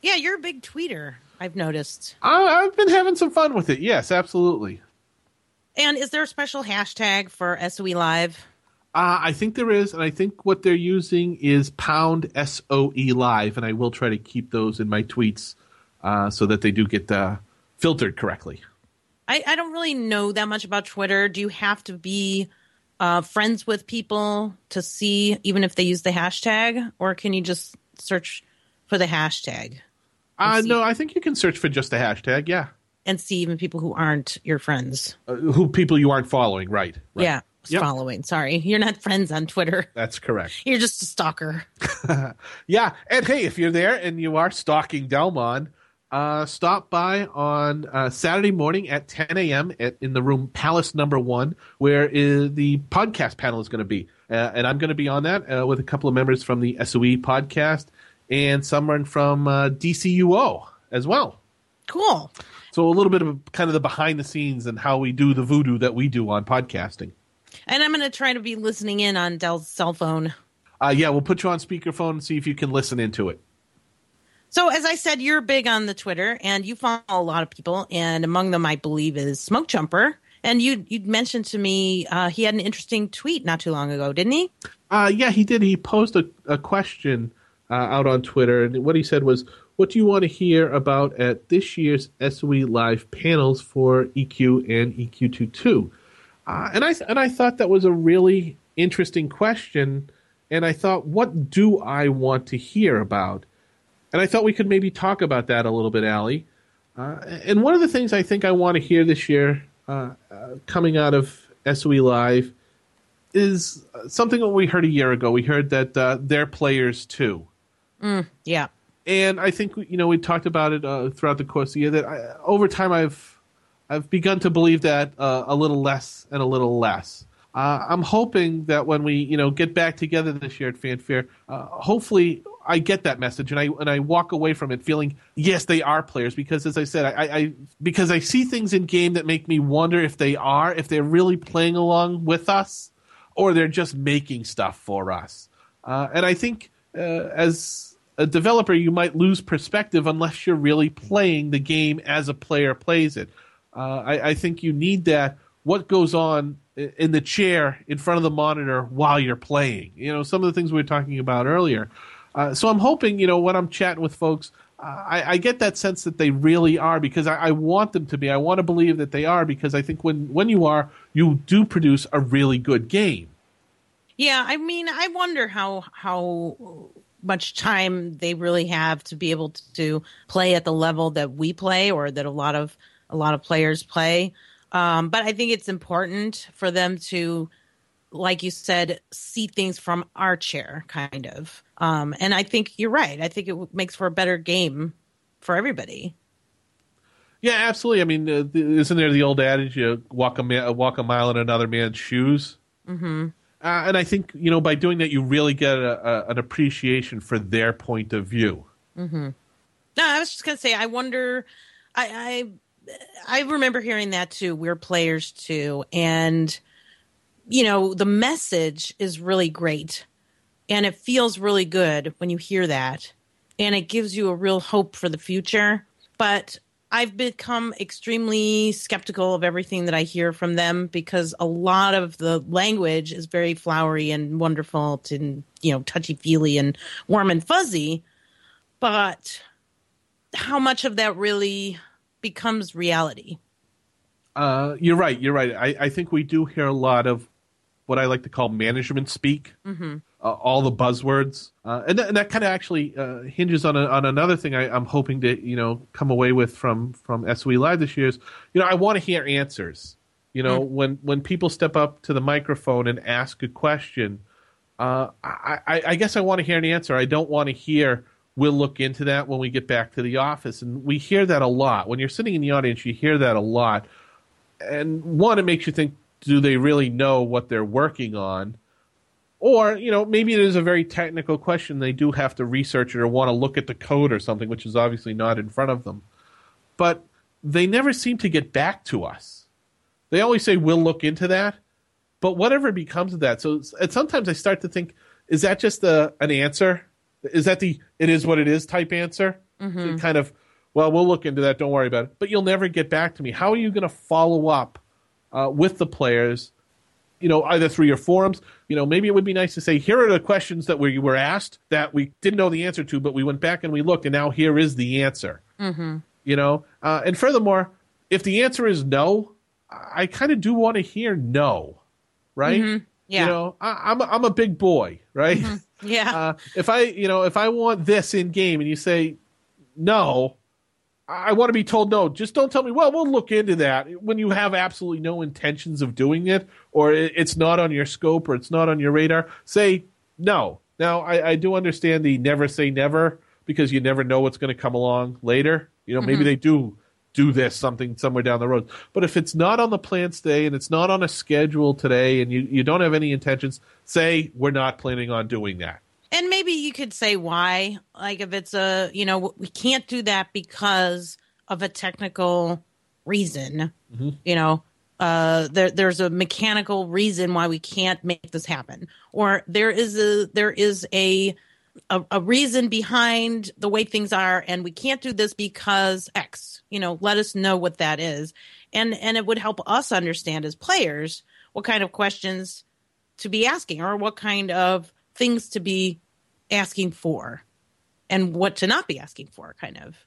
Yeah, you're a big tweeter. I've noticed. I, I've been having some fun with it. Yes, absolutely. And is there a special hashtag for SOE Live? Uh, I think there is, and I think what they're using is pound SOE live, and I will try to keep those in my tweets uh, so that they do get uh, filtered correctly. I, I don't really know that much about Twitter. Do you have to be uh, friends with people to see, even if they use the hashtag, or can you just search for the hashtag Uh, no, I think you can search for just a hashtag. Yeah, and see even people who aren't your friends? uh, who people you aren't following, right? right. Yeah, Yep. following. Sorry, you're not friends on Twitter. that's correct. You're just a stalker. Yeah, and hey, if you're there and you are stalking Dellmon, uh, stop by on uh, Saturday morning at 10 a.m. At, in the room Palace Number One, where uh, the podcast panel is going to be, uh, and I'm going to be on that uh, with a couple of members from the SOE podcast and someone from uh, DCUO as well. Cool. So a little bit of kind of the behind the scenes and how we do the voodoo that we do on podcasting. And I'm going to try to be listening in on Dell's cell phone. Uh, yeah, we'll put you on speakerphone and see if you can listen into it. So, as I said, you're big on the Twitter and you follow a lot of people, and among them, I believe, is Smoke Jumper. And you you mentioned to me uh, he had an interesting tweet not too long ago, didn't he? Uh, yeah, he did. He posed a, a question uh, out on Twitter, and what he said was, "What do you want to hear about at this year's SOE Live panels for EQ and EQ2?" Uh, and I and I thought that was a really interesting question, and I thought, what do I want to hear about? And I thought we could maybe talk about that a little bit, Ali. Uh, and one of the things I think I want to hear this year, uh, uh, coming out of SOE Live, is something that we heard a year ago. We heard that uh, they're players too, Yeah. and I think you know we talked about it uh, throughout the course of the year. That I, over time I've I've begun to believe that uh, a little less and a little less. Uh, I'm hoping that when we you know get back together this year at Fan Faire, uh, hopefully I get that message and I and I walk away from it feeling yes they are players because as I said I, I because I see things in game that make me wonder if they are if they're really playing along with us or they're just making stuff for us. Uh, and I think uh, as a developer, you might lose perspective unless you're really playing the game as a player plays it. Uh, I, I think you need that. What goes on in the chair in front of the monitor while you're playing? You know, some of the things we were talking about earlier. Uh, so I'm hoping, you know, when I'm chatting with folks, uh, I, I get that sense that they really are because I, I want them to be. I want to believe that they are because I think when when you are, you do produce a really good game. Yeah, I mean, I wonder how how much time they really have to be able to play at the level that we play, or that a lot of a lot of players play. Um, but I think it's important for them to, like you said, see things from our chair, kind of. Um, and I think you're right. I think it makes for a better game for everybody. Yeah, absolutely. I mean, uh, isn't there the old adage, you walk a, ma- walk a mile in another man's shoes? Mm-hmm. Uh, and I think, you know, by doing that, you really get a, a, an appreciation for their point of view. Mm-hmm. No, I was just gonna say. I wonder. I I, I remember hearing that too. We're players too, and you know the message is really great, and it feels really good when you hear that, and it gives you a real hope for the future. But I've become extremely skeptical of everything that I hear from them because a lot of the language is very flowery and wonderful and you know touchy feely and warm and fuzzy, but how much of that really becomes reality. Uh, you're right. You're right. I, I think we do hear a lot of what I like to call management speak. Mm-hmm. Uh, all the buzzwords, uh, and, th- and that kind of actually uh, hinges on a, on another thing I, I'm hoping to you know come away with from from SOE Live this year is you know I want to hear answers. You know when when people step up to the microphone and ask a question, uh, I, I, I guess I want to hear an answer. I don't want to hear we'll look into that when we get back to the office, and we hear that a lot when you're sitting in the audience. You hear that a lot and one, it makes you think, do they really know what they're working on? Or, you know, maybe it is a very technical question. They do have to research it or want to look at the code or something, which is obviously not in front of them. But they never seem to get back to us. They always say we'll look into that, but whatever becomes of that. So and sometimes I start to think, is that just a, an answer? Is that the it is what it is type answer? Mm-hmm. Kind of, well, we'll look into that. Don't worry about it. But you'll never get back to me. How are you going to follow up uh, with the players? You know, either through your forums. You know, maybe it would be nice to say, here are the questions that we were asked that we didn't know the answer to, but we went back and we looked, and now here is the answer. Mm-hmm. You know, uh, and furthermore, if the answer is no, I kind of do want to hear no, right? Mm-hmm. Yeah. You know, I, I'm a, I'm a big boy, right? Yeah. Uh, if I, you know, if I want this in game and you say no, I want to be told no. Just don't tell me. Well, we'll look into that when you have absolutely no intentions of doing it, or it's not on your scope, or it's not on your radar. Say no. Now, I, I do understand the never say never because you never know what's going to come along later. You know, maybe mm-hmm. they do do this something somewhere down the road. But if it's not on the plan today and it's not on a schedule today, and you you don't have any intentions, say we're not planning on doing that. And maybe you could say why like if it's a you know we can't do that because of a technical reason you know? Uh there there's a mechanical reason why we can't make this happen. Or there is a there is a a, a reason behind the way things are and we can't do this because x you know? Let us know what that is. And and it would help us understand as players what kind of questions to be asking or what kind of things to be asking for and what to not be asking for kind of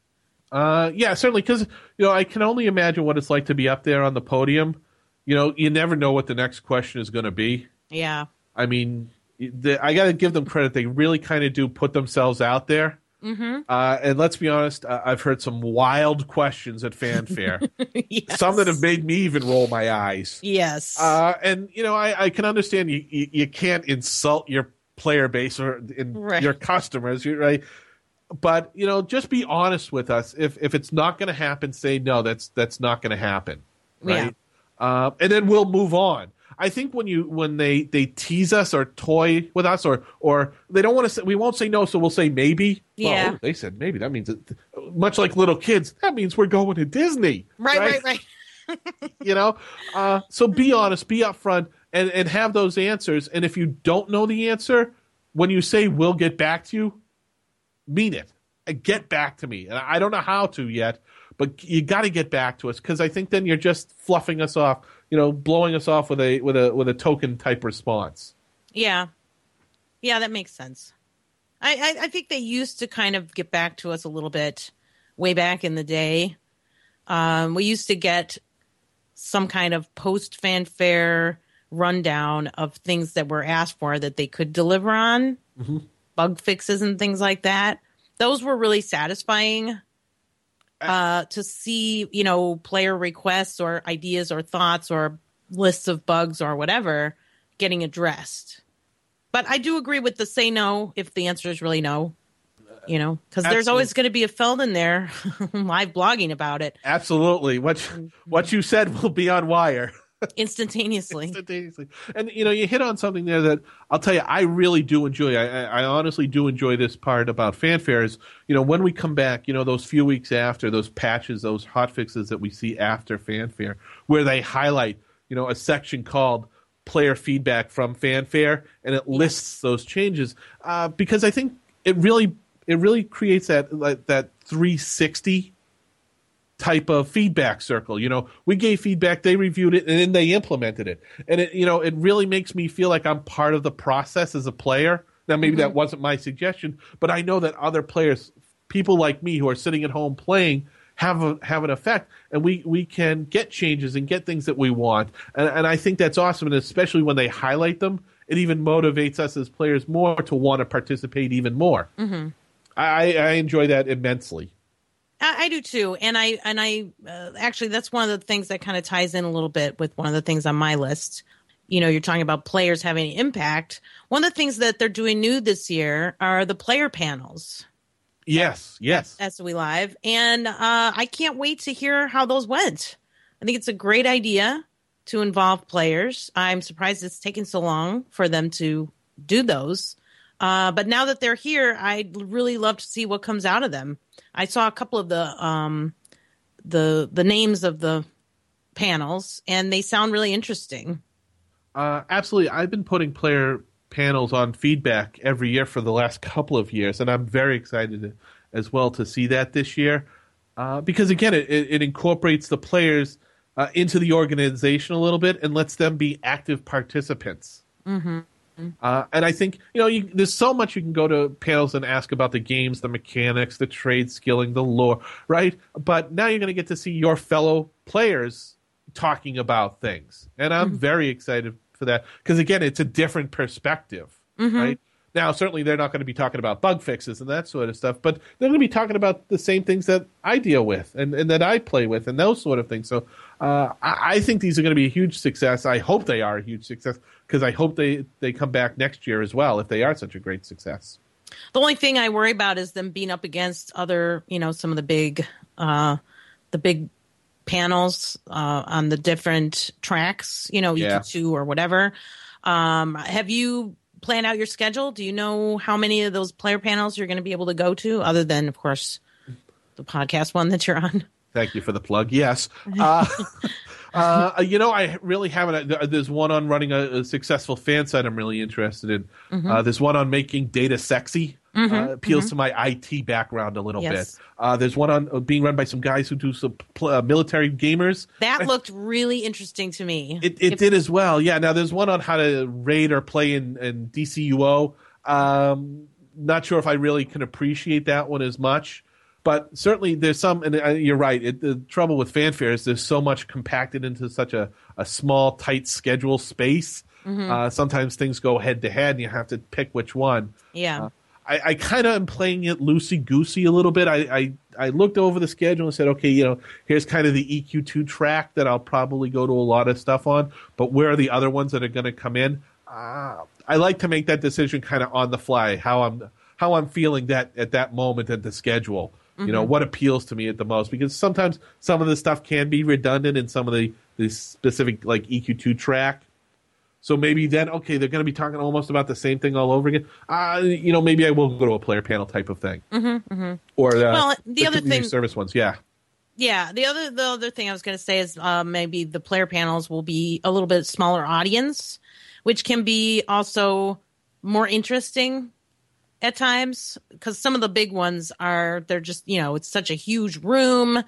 Uh, yeah, certainly, because you know I can only imagine what it's like to be up there on the podium. You know, you never know what the next question is going to be. yeah I mean, the, I got to give them credit; they really kind of do put themselves out there. Mm-hmm. Uh, and let's be honest, I've heard some wild questions at Fan Faire. yes. Some that have made me even roll my eyes. yes Uh, and you know, I, I can understand you, you you can't insult your player base or in Right. your customers, right? But you know, just be honest with us. If if it's not going to happen, say no. That's that's not going to happen, right? Uh, and then we'll move on. I think when you when they they tease us or toy with us or or they don't want to say we won't say no, so we'll say maybe. Yeah. oh, they said maybe. That means much like little kids. That means we're going to Disney, right right right you know uh, so be honest be upfront and, and have those answers. And if you don't know the answer when you say we'll get back to you mean it. Get back to me. And i don't know how to yet but you got to get back to us because i think then you're just fluffing us off you know blowing us off with a with a with a token type response. Yeah. Yeah that makes sense. I, I i think they used to kind of get back to us a little bit way back in the day. Um we used to get some kind of post Fan Faire rundown of things that were asked for that they could deliver on bug fixes and things like that. Those were really satisfying uh to see you know player requests or ideas or thoughts or lists of bugs or whatever getting addressed. But i do agree with the say no if the answer is really no you know because there's always going to be a Feldon there live blogging about it. Absolutely. What what you said will be on wire instantaneously instantaneously. And you know, you hit on something there that I'll tell you, I really do enjoy. I, I honestly do enjoy this part about Fan Faires. You know, when we come back, you know, those few weeks after those patches, those hot fixes that we see after Fan Faire, where they highlight, you know, a section called player feedback from Fan Faire, and it lists those changes uh, because I think it really it really creates that like, that 360 type of feedback circle. You know, we gave feedback, they reviewed it, and then they implemented it. And it, you know, it really makes me feel like I'm part of the process as a player. Now, maybe that wasn't my suggestion, but I know that other players, people like me who are sitting at home playing, have a, have an effect, and we we can get changes and get things that we want. And, and I think that's awesome, and especially when they highlight them, it even motivates us as players more to want to participate even more. Mm-hmm. I, I enjoy that immensely. I, I do too, and I and I uh, actually that's one of the things that kind of ties in a little bit with one of the things on my list. You know, you're talking about players having impact. One of the things that they're doing new this year are the player panels Yes, yes. at SOE Live, and uh, I can't wait to hear how those went. I think it's a great idea to involve players. I'm surprised it's taken so long for them to do those. Uh, but now that they're here, I'd really love to see what comes out of them. I saw a couple of the um, the the names of the panels, and they sound really interesting. Uh, absolutely. I've been putting player panels on feedback every year for the last couple of years, and I'm very excited as well to see that this year. Uh, because again, it, it, it incorporates the players uh, into the organization a little bit and lets them be active participants. Mm-hmm. Mm-hmm. Uh, and I think you know you, there's so much you can go to panels and ask about the games, the mechanics, the trade skilling, the lore, right? But now you're going to get to see your fellow players talking about things, and I'm mm-hmm. very excited for that because again, it's a different perspective, mm-hmm. right? Now, certainly they're not going to be talking about bug fixes and that sort of stuff, but they're going to be talking about the same things that I deal with and, and that I play with and those sort of things. So uh, I, I think these are going to be a huge success. I hope they are a huge success because I hope they, they come back next year as well if they are such a great success. The only thing I worry about is them being up against other, you know, some of the big, uh, the big panels uh, on the different tracks, you know, Yeah. EQ2 or whatever. Um, have you planned out your schedule? Do you know how many of those player panels you're going to be able to go to, other than, of course, the podcast one that you're on? Thank you for the plug. Yes. Uh, uh, you know, I really haven't. uh, There's one on running a, a successful fan site I'm really interested in. Mm-hmm. Uh, there's one on making data sexy. Uh, appeals to my IT background a little Yes. bit. Uh, there's one on uh, being run by some guys who do some pl- uh, military gamers. That looked really interesting to me. It, it did as well. Yeah. Now there's one on how to raid or play in, in DCUO. Um, not sure if I really can appreciate that one as much, but certainly there's some. And uh, you're right. It, the trouble with Fan Faire is there's so much compacted into such a, a small, tight schedule space. Uh, sometimes things go head to head, and you have to pick which one. yeah. I, I kind of am playing it loosey goosey a little bit. I, I I looked over the schedule and said, okay, you know, here's kind of the EQ2 track that I'll probably go to a lot of stuff on, but where are the other ones that are going to come in? Uh, I like to make that decision kind of on the fly, how I'm how I'm feeling that at that moment at the schedule. You know, what appeals to me at the most because sometimes some of the stuff can be redundant in some of the the specific like EQ2 track. So maybe then, okay, they're going to be talking almost about the same thing all over again. Uh, you know, maybe I will go to a player panel type of thing. Mm-hmm, Or uh, Well, the other thing- service ones, yeah. Yeah, the other the other thing I was going to say is uh, maybe the player panels will be a little bit smaller audience, which can be also more interesting at times because some of the big ones are they're just you know it's such a huge room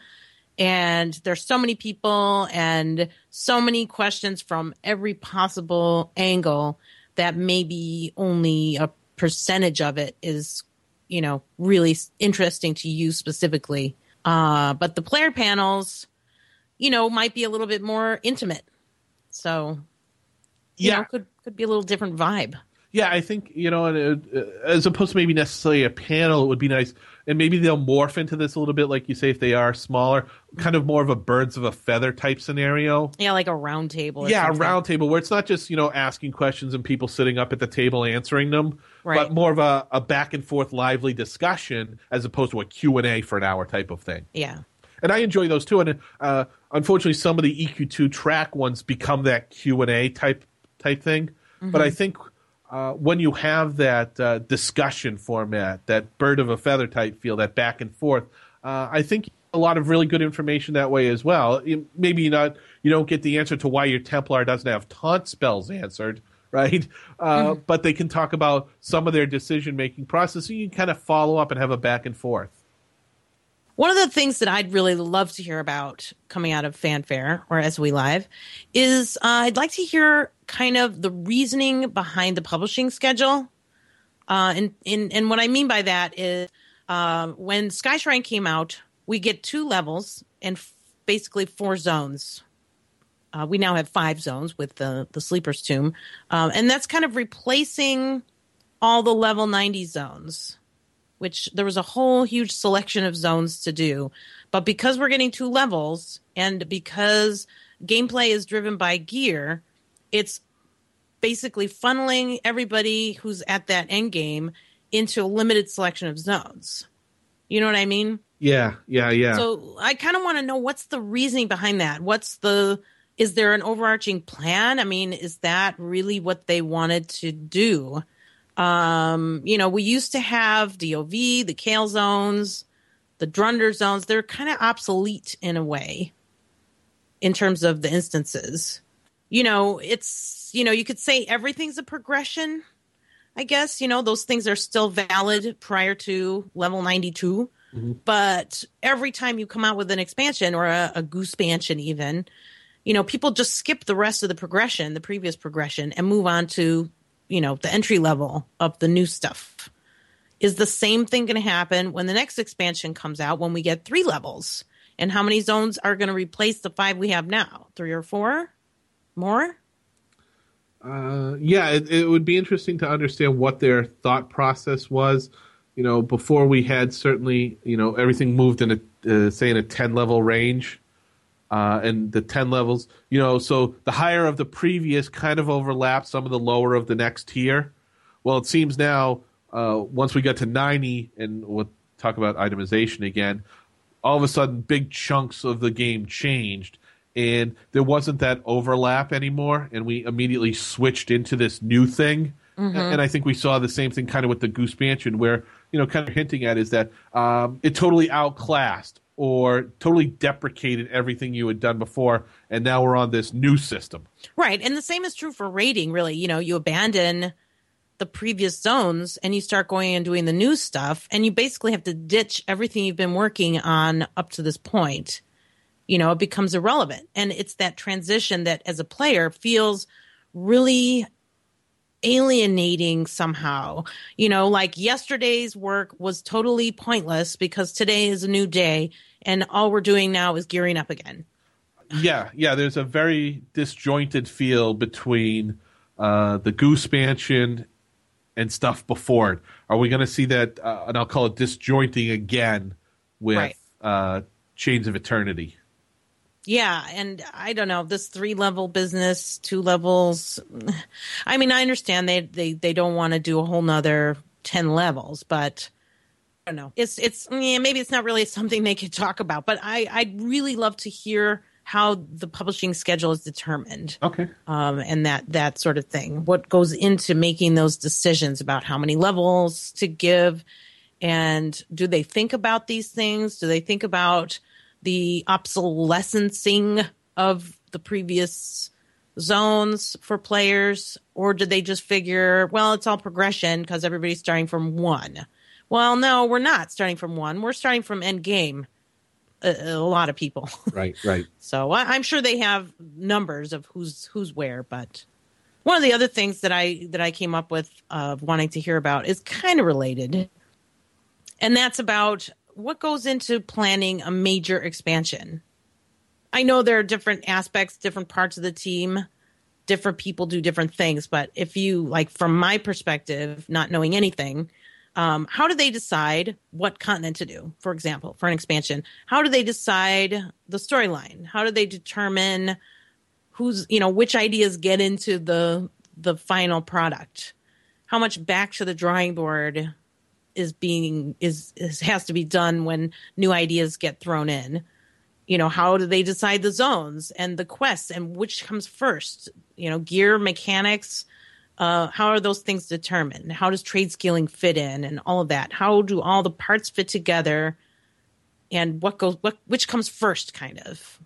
and there's so many people and so many questions from every possible angle that maybe only a percentage of it is you know really interesting to you specifically. Uh but the player panels you know might be a little bit more intimate. So you Yeah. know could could be a little different vibe Yeah, I think you know, and, uh, as opposed to maybe necessarily a panel, it would be nice, and maybe they'll morph into this a little bit, like you say, if they are smaller, kind of more of a birds of a feather type scenario. yeah like a round table yeah, a something. round table where it's not just you know asking questions and people sitting up at the table answering them, Right. but more of a, a back and forth lively discussion as opposed to a Q and A for an hour type of thing. yeah and I enjoy those too. And uh, unfortunately, some of the EQ2 track ones become that Q and A type type thing. But I think uh, when you have that uh, discussion format, that bird of a feather type feel, that back and forth, uh, I think a lot of really good information that way as well. You- Maybe not, you don't get the answer to why your Templar doesn't have taunt spells answered. Right, uh, but they can talk about some of their decision making process. So you can kind of follow up and have a back and forth. One of the things that I'd really love to hear about coming out of Fan Faire or SOE Live is uh, I'd like to hear kind of the reasoning behind the publishing schedule. Uh, and, and, and what I mean by that is uh, when Sky Shrine came out, we get two levels and f- basically four zones. Uh, we now have five zones with the, the Sleeper's Tomb. Um, and that's kind of replacing all the level 90 zones which there was a whole huge selection of zones to do. But because we're getting two levels and because gameplay is driven by gear, it's basically funneling everybody who's at that end game into a limited selection of zones. You know what I mean? Yeah, yeah, yeah. So I kind of want to know what's the reasoning behind that? What's the is there an overarching plan? I mean, is that really what they wanted to do? Um, you know, we used to have DOV, the Kael zones, the Drunder zones. They're kind of obsolete in a way. in terms of the instances. You know, it's you know, you could say everything's a progression. I guess, you know, those things are still valid prior to level 92. But every time you come out with an expansion or a, a goose expansion even, you know, people just skip the rest of the progression, the previous progression, and move on to, you know, the entry level of the new stuff. Is the same thing going to happen when the next expansion comes out when we get three levels? And how many zones are going to replace the five we have now? Three or four? More? Uh, yeah, it, it would be interesting to understand what their thought process was. You know, before we had certainly, you know, everything moved in a uh, say in a ten level range, uh, and the ten levels, you know, so the higher of the previous kind of overlapped some of the lower of the next tier. Well, it seems now uh, once we got to ninety, and we'll talk about itemization again, all of a sudden big chunks of the game changed and there wasn't that overlap anymore and we immediately switched into this new thing and i think we saw the same thing kind of with the goose mansion where you know kind of hinting at is that um, it totally outclassed or totally deprecated everything you had done before and now we're on this new system Right. And the same is true for rating, really. You know, you abandon the previous zones and you start going and doing the new stuff, and you basically have to ditch everything you've been working on up to this point. You know, it becomes irrelevant. And it's that transition that as a player feels really alienating somehow. You know, like yesterday's work was totally pointless because today is a new day and all we're doing now is gearing up again. yeah, yeah. There's a very disjointed feel between uh, the Goose Mansion and stuff before it. Are we going to see that? Uh, and I'll call it disjointing again with Right. uh, Chains of Eternity. Yeah, and I don't know this three level business, two levels. I mean, I understand they they they don't want to do a whole nother ten levels, but don't know. It's it's yeah, maybe it's not really something they could talk about. But I I'd really love to hear how the publishing schedule is determined Okay. um, and that that sort of thing. What goes into making those decisions about how many levels to give, and do they think about these things? Do they think about the obsolescencing of the previous zones for players, or do they just figure, well, it's all progression because everybody's starting from one? Well, no, we're not starting from one. We're starting from end game. A, a lot of people. Right. Right. So I, I'm sure they have numbers of who's who's where. But one of the other things that I that I came up with of wanting to hear about is kind of related, and that's about what goes into planning a major expansion. I know there are different aspects, different parts of the team, different people do different things. But if you like, from my perspective, not knowing anything, um, how do they decide what continent to do? For example for an expansion how do they decide the storyline? How do they determine who's you know which ideas get into the the final product? How much back to the drawing board is being is, is has to be done when new ideas get thrown in? You know how do they decide the zones and the quests and which comes first? You know gear mechanics uh, how are those things determined? How does trade scaling fit in, and all of that? How do all the parts fit together, and what goes what which comes first? Kind of,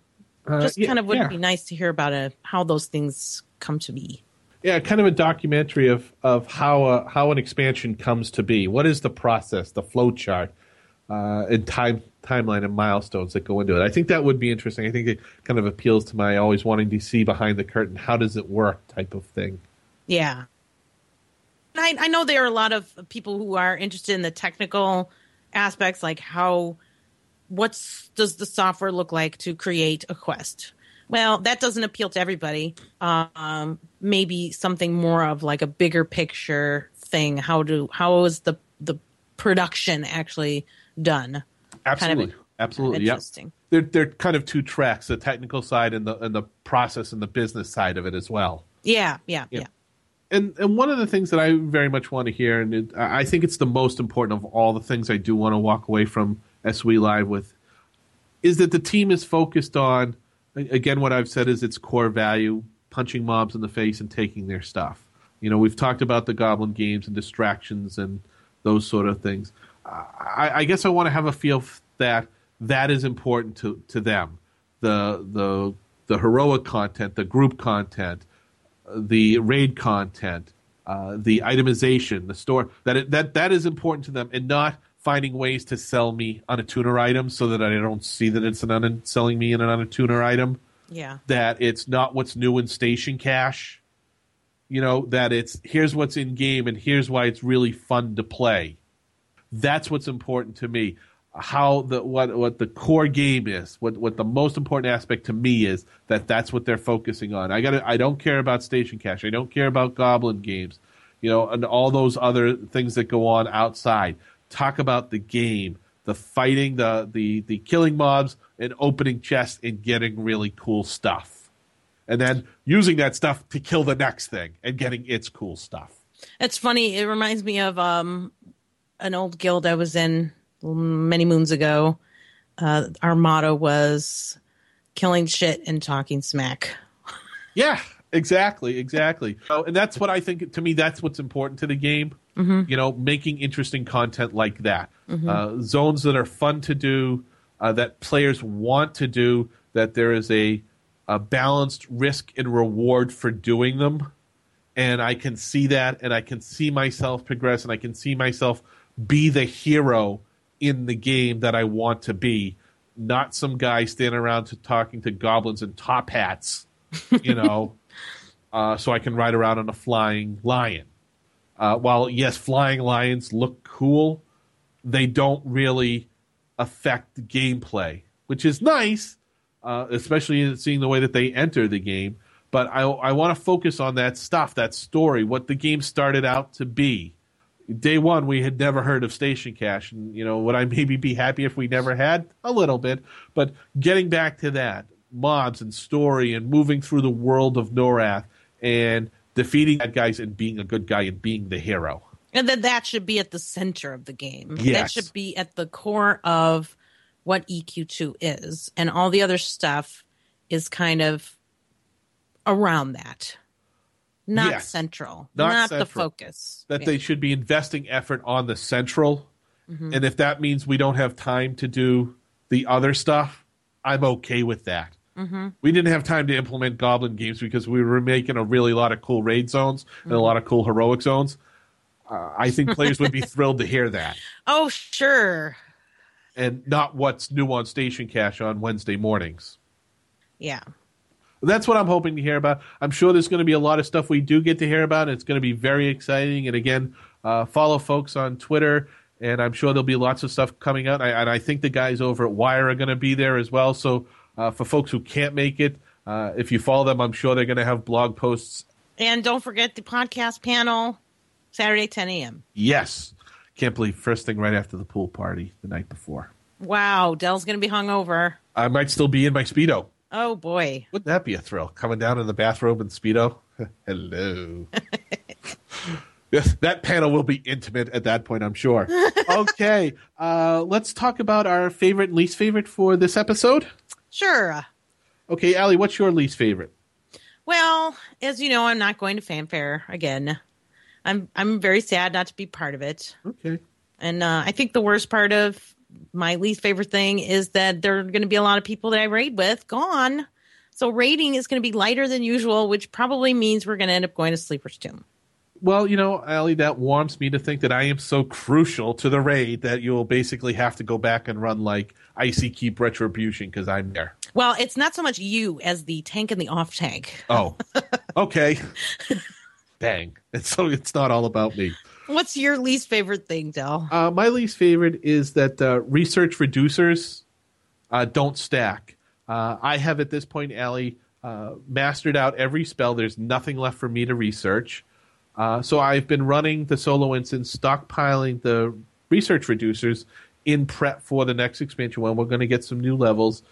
Uh, just yeah, kind of would yeah. be nice to hear about uh how those things come to be. Yeah, kind of a documentary of of how a, how an expansion comes to be. What is the process, the flow chart, uh, and time timeline and milestones that go into it. I think that would be interesting. I think it kind of appeals to my always wanting to see behind the curtain. How does it work? Type of thing. Yeah. I, I know there are a lot of people who are interested in the technical aspects, like how, what's does the software look like to create a quest? Well, that doesn't appeal to everybody. Um, maybe something more of like a bigger picture thing. How do how is the the production actually done? Absolutely, Kind of absolutely. Yeah, interesting. they're they're kind of two tracks: the technical side and the and the process and the business side of it as well. Yeah, yeah, Yeah. yeah. And and one of the things that I very much want to hear, and it, I think it's the most important of all the things I do want to walk away from SOE Live with, is that the team is focused on. Again, what I've said is its core value: punching mobs in the face and taking their stuff. You know, we've talked about the Goblin games and distractions and those sort of things. I, I guess I want to have a feel that that is important to, to them. The the the heroic content, the group content, the raid content, uh, the itemization, the store. That it, that that is important to them, and not finding ways to sell me on a tuner item so that I don't see that it's an un- selling me in an on a tuner item. Yeah. That it's not what's new in station cash. You know that it's here's what's in game and here's why it's really fun to play. That's what's important to me. How the what what the core game is, what what the most important aspect to me is that that's what they're focusing on. I got I don't care about station cash I don't care about goblin games, you know, and all those other things that go on outside. Talk about the game, the fighting, the the the killing mobs, and opening chests and getting really cool stuff, and then using that stuff to kill the next thing and getting its cool stuff. It's funny. It reminds me of um, an old guild I was in many moons ago. Uh, our motto was killing shit and talking smack. Yeah, exactly, exactly. Oh, and that's what I think. To me, that's what's important to the game. You know, making interesting content like that, uh, zones that are fun to do, uh, that players want to do, that there is a, a balanced risk and reward for doing them, and I can see that, and I can see myself progress, and I can see myself be the hero in the game that I want to be, not some guy standing around to talking to goblins in top hats you know, uh, so I can ride around on a flying lion. Uh, while yes, flying lions look cool, they don't really affect gameplay, which is nice, uh, especially in seeing the way that they enter the game. But I, I want to focus on that stuff, that story, what the game started out to be. Day one, we had never heard of Station cash and you know, would I maybe be happy if we never had a little bit? But getting back to that, mobs and story, and moving through the world of Norrath, and defeating bad guys and being a good guy and being the hero. And then that should be at the center of the game. That should be at the core of what EQ2 is. And all the other stuff is kind of around that. Not Yes. central. Not Not, the focus. that Yeah. they should be investing effort on the central. Mm-hmm. And if that means we don't have time to do the other stuff, I'm okay with that. Mm-hmm. We didn't have time to implement Goblin games because we were making a really lot of cool raid zones and a mm-hmm. lot of cool heroic zones. Uh, I think players would be thrilled to hear that, Oh, sure. and not what's new on Station Cash on Wednesday mornings. Yeah. That's what I'm hoping to hear about. I'm sure there's going to be a lot of stuff we do get to hear about. And it's going to be very exciting. And again, uh, follow folks on Twitter, and I'm sure there'll be lots of stuff coming out. I, and I think the guys over at Wire are going to be there as well. So uh, for folks who can't make it, uh, if you follow them, I'm sure they're going to have blog posts. And don't forget the podcast panel, Saturday, 10 a.m. Yes, can't believe first thing right after the pool party the night before. Wow. Dell's going to be hungover. I might still be in my speedo. Oh, boy. Wouldn't that be a thrill? Coming down in the bathrobe and speedo. Hello. yes, that panel will be intimate at that point, I'm sure. okay, uh, let's talk about our favorite and least favorite for this episode. Sure. Okay, Ali, what's your least favorite? Well, as you know, I'm not going to Fan Faire again. I'm I'm very sad not to be part of it. Okay. And uh, I think the worst part of my least favorite thing is that there are going to be a lot of people that I raid with gone. So raiding is going to be lighter than usual, which probably means we're going to end up going to Sleeper's Tomb. Well, you know, Ali, that warms me to think that I am so crucial to the raid that you'll basically have to go back and run like Icy Keep Retribution because I'm there. Well, it's not so much you as the tank and the off tank. Oh, okay. Dang. And so it's not all about me. What's your least favorite thing, Dell? Uh, my least favorite is that uh, research reducers uh, don't stack. Uh, I have at this point, Ali, uh, mastered out every spell. There's nothing left for me to research. Uh, so I've been running the solo instance, stockpiling the research reducers in prep for the next expansion when we're going to get some new levels.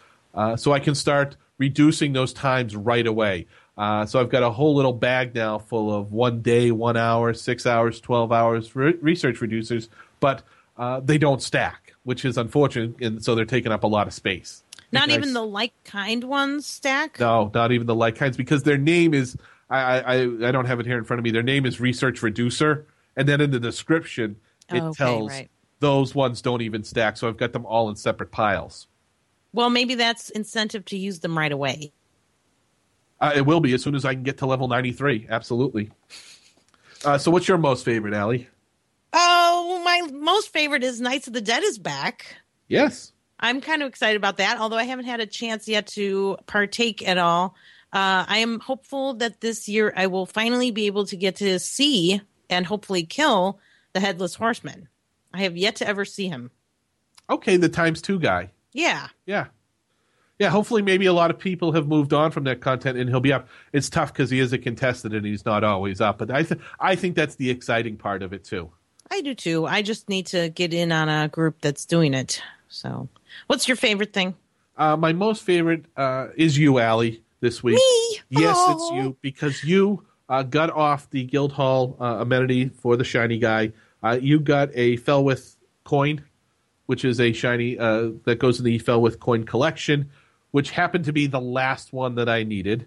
So I can start reducing those times right away. Uh, so I've got a whole little bag now full of one day, one hour, six hours, 12 hours re- research reducers, but uh, they don't stack, which is unfortunate. And so they're taking up a lot of space. Not Because- even the like kind ones stack. no, not even the like kinds, because their name is I, I I- I don't have it here in front of me. Their name is Research Reducer, and then in the description it Oh, okay, tells right. those ones don't even stack. So I've got them all in separate piles. Well, maybe that's incentive to use them right away. Uh, it will be as soon as I can get to level 93. Absolutely. Uh, so, what's your most favorite, Ali? Oh, my most favorite is Knights of the Dead is back. Yes. I'm kind of excited about that, although I haven't had a chance yet to partake at all. Uh, I am hopeful that this year I will finally be able to get to see and hopefully kill the Headless Horseman. I have yet to ever see him. Okay, the times two guy. Yeah. Yeah. Yeah, hopefully, maybe a lot of people have moved on from that content and he'll be up. It's tough because he is a contestant and he's not always up. But I, th- I think that's the exciting part of it, too. I do too. I just need to get in on a group that's doing it. So, what's your favorite thing? Uh, my most favorite uh, is you, Ali, this week. Me? Yes, Oh. it's you because you uh, got off the Guildhall uh, amenity for the shiny guy. Uh, you got a Felwith coin, which is a shiny uh, that goes in the Felwith coin collection, which happened to be the last one that I needed.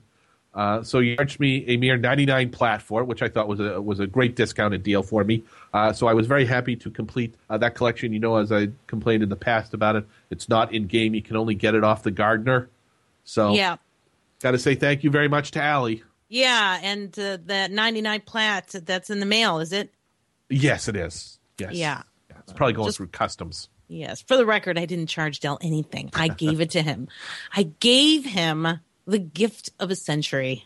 Uh, so you charged me a mere 99 plat for it, which I thought was a was a great discounted deal for me. Uh, so I was very happy to complete uh, that collection. You know, as I complained in the past about it, it's not in game. You can only get it off the gardener. So Yeah. got to say thank you very much to Ali. Yeah, and uh, that 99 plat that's in the mail, is it? Yes, it is. Yes. Yeah. It's probably going Just- through customs. Yes. For the record, I didn't charge Dell anything. I gave it to him. I gave him the gift of a century.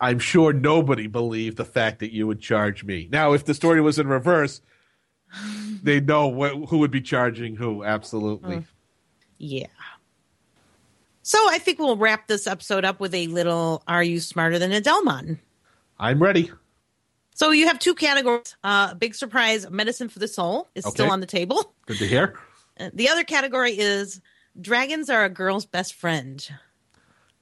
I'm sure nobody believed the fact that you would charge me. Now, if the story was in reverse, they know wh- who would be charging who. Absolutely. Mm. Yeah. So I think we'll wrap this episode up with a little Are You Smarter Than a Dellmon? I'm ready. So you have two categories. Uh, big surprise Medicine for the Soul is still on the table. Good to hear. Uh, The other category is Dragons are a girl's best friend.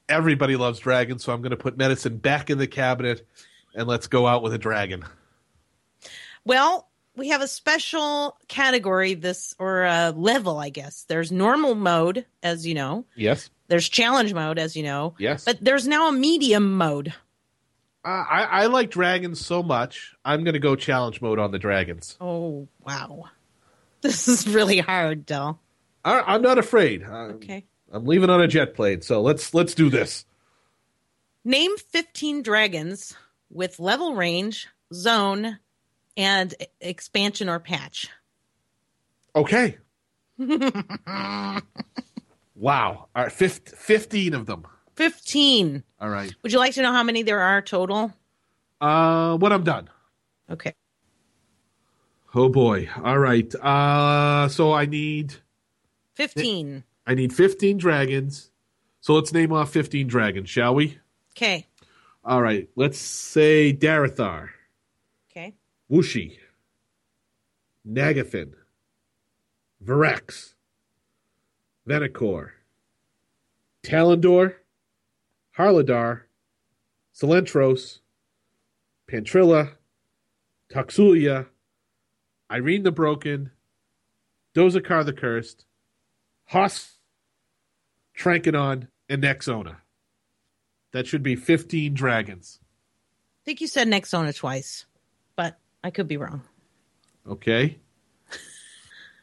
Everybody loves dragons, so I'm going to put medicine back in the cabinet and let's go out with a dragon. Well, we have a special category this or a level, I guess. There's normal mode, as you know. Yes. There's challenge mode, as you know. Yes. But there's now a medium mode. Uh, I, I like dragons so much, I'm going to go challenge mode on the dragons. Oh wow, this is really hard, Dell. I, I'm not afraid. I, Okay. I'm leaving on a jet plane, so let's let's do this. Name 15 dragons with level range, zone, and expansion or patch. Okay. wow. All right, fif- 15 of them. 15. All right. Would you like to know how many there are total? Uh, when I'm done. Okay. Oh boy. All right. Uh, so I need 15. I need 15 dragons. So let's name off 15 dragons, shall we? Okay. All right. Let's say Darathar, Okay. Wuoshi, Nagafen, Virex, Venekor, Talendor, Harladar, Selentros, Pantrilla, Toxulia, Irene the Broken, Dozekar the Cursed, Hoss, Trakanon, and Nexona. That should be 15 dragons. I think you said Nexona twice, but I could be wrong. Okay.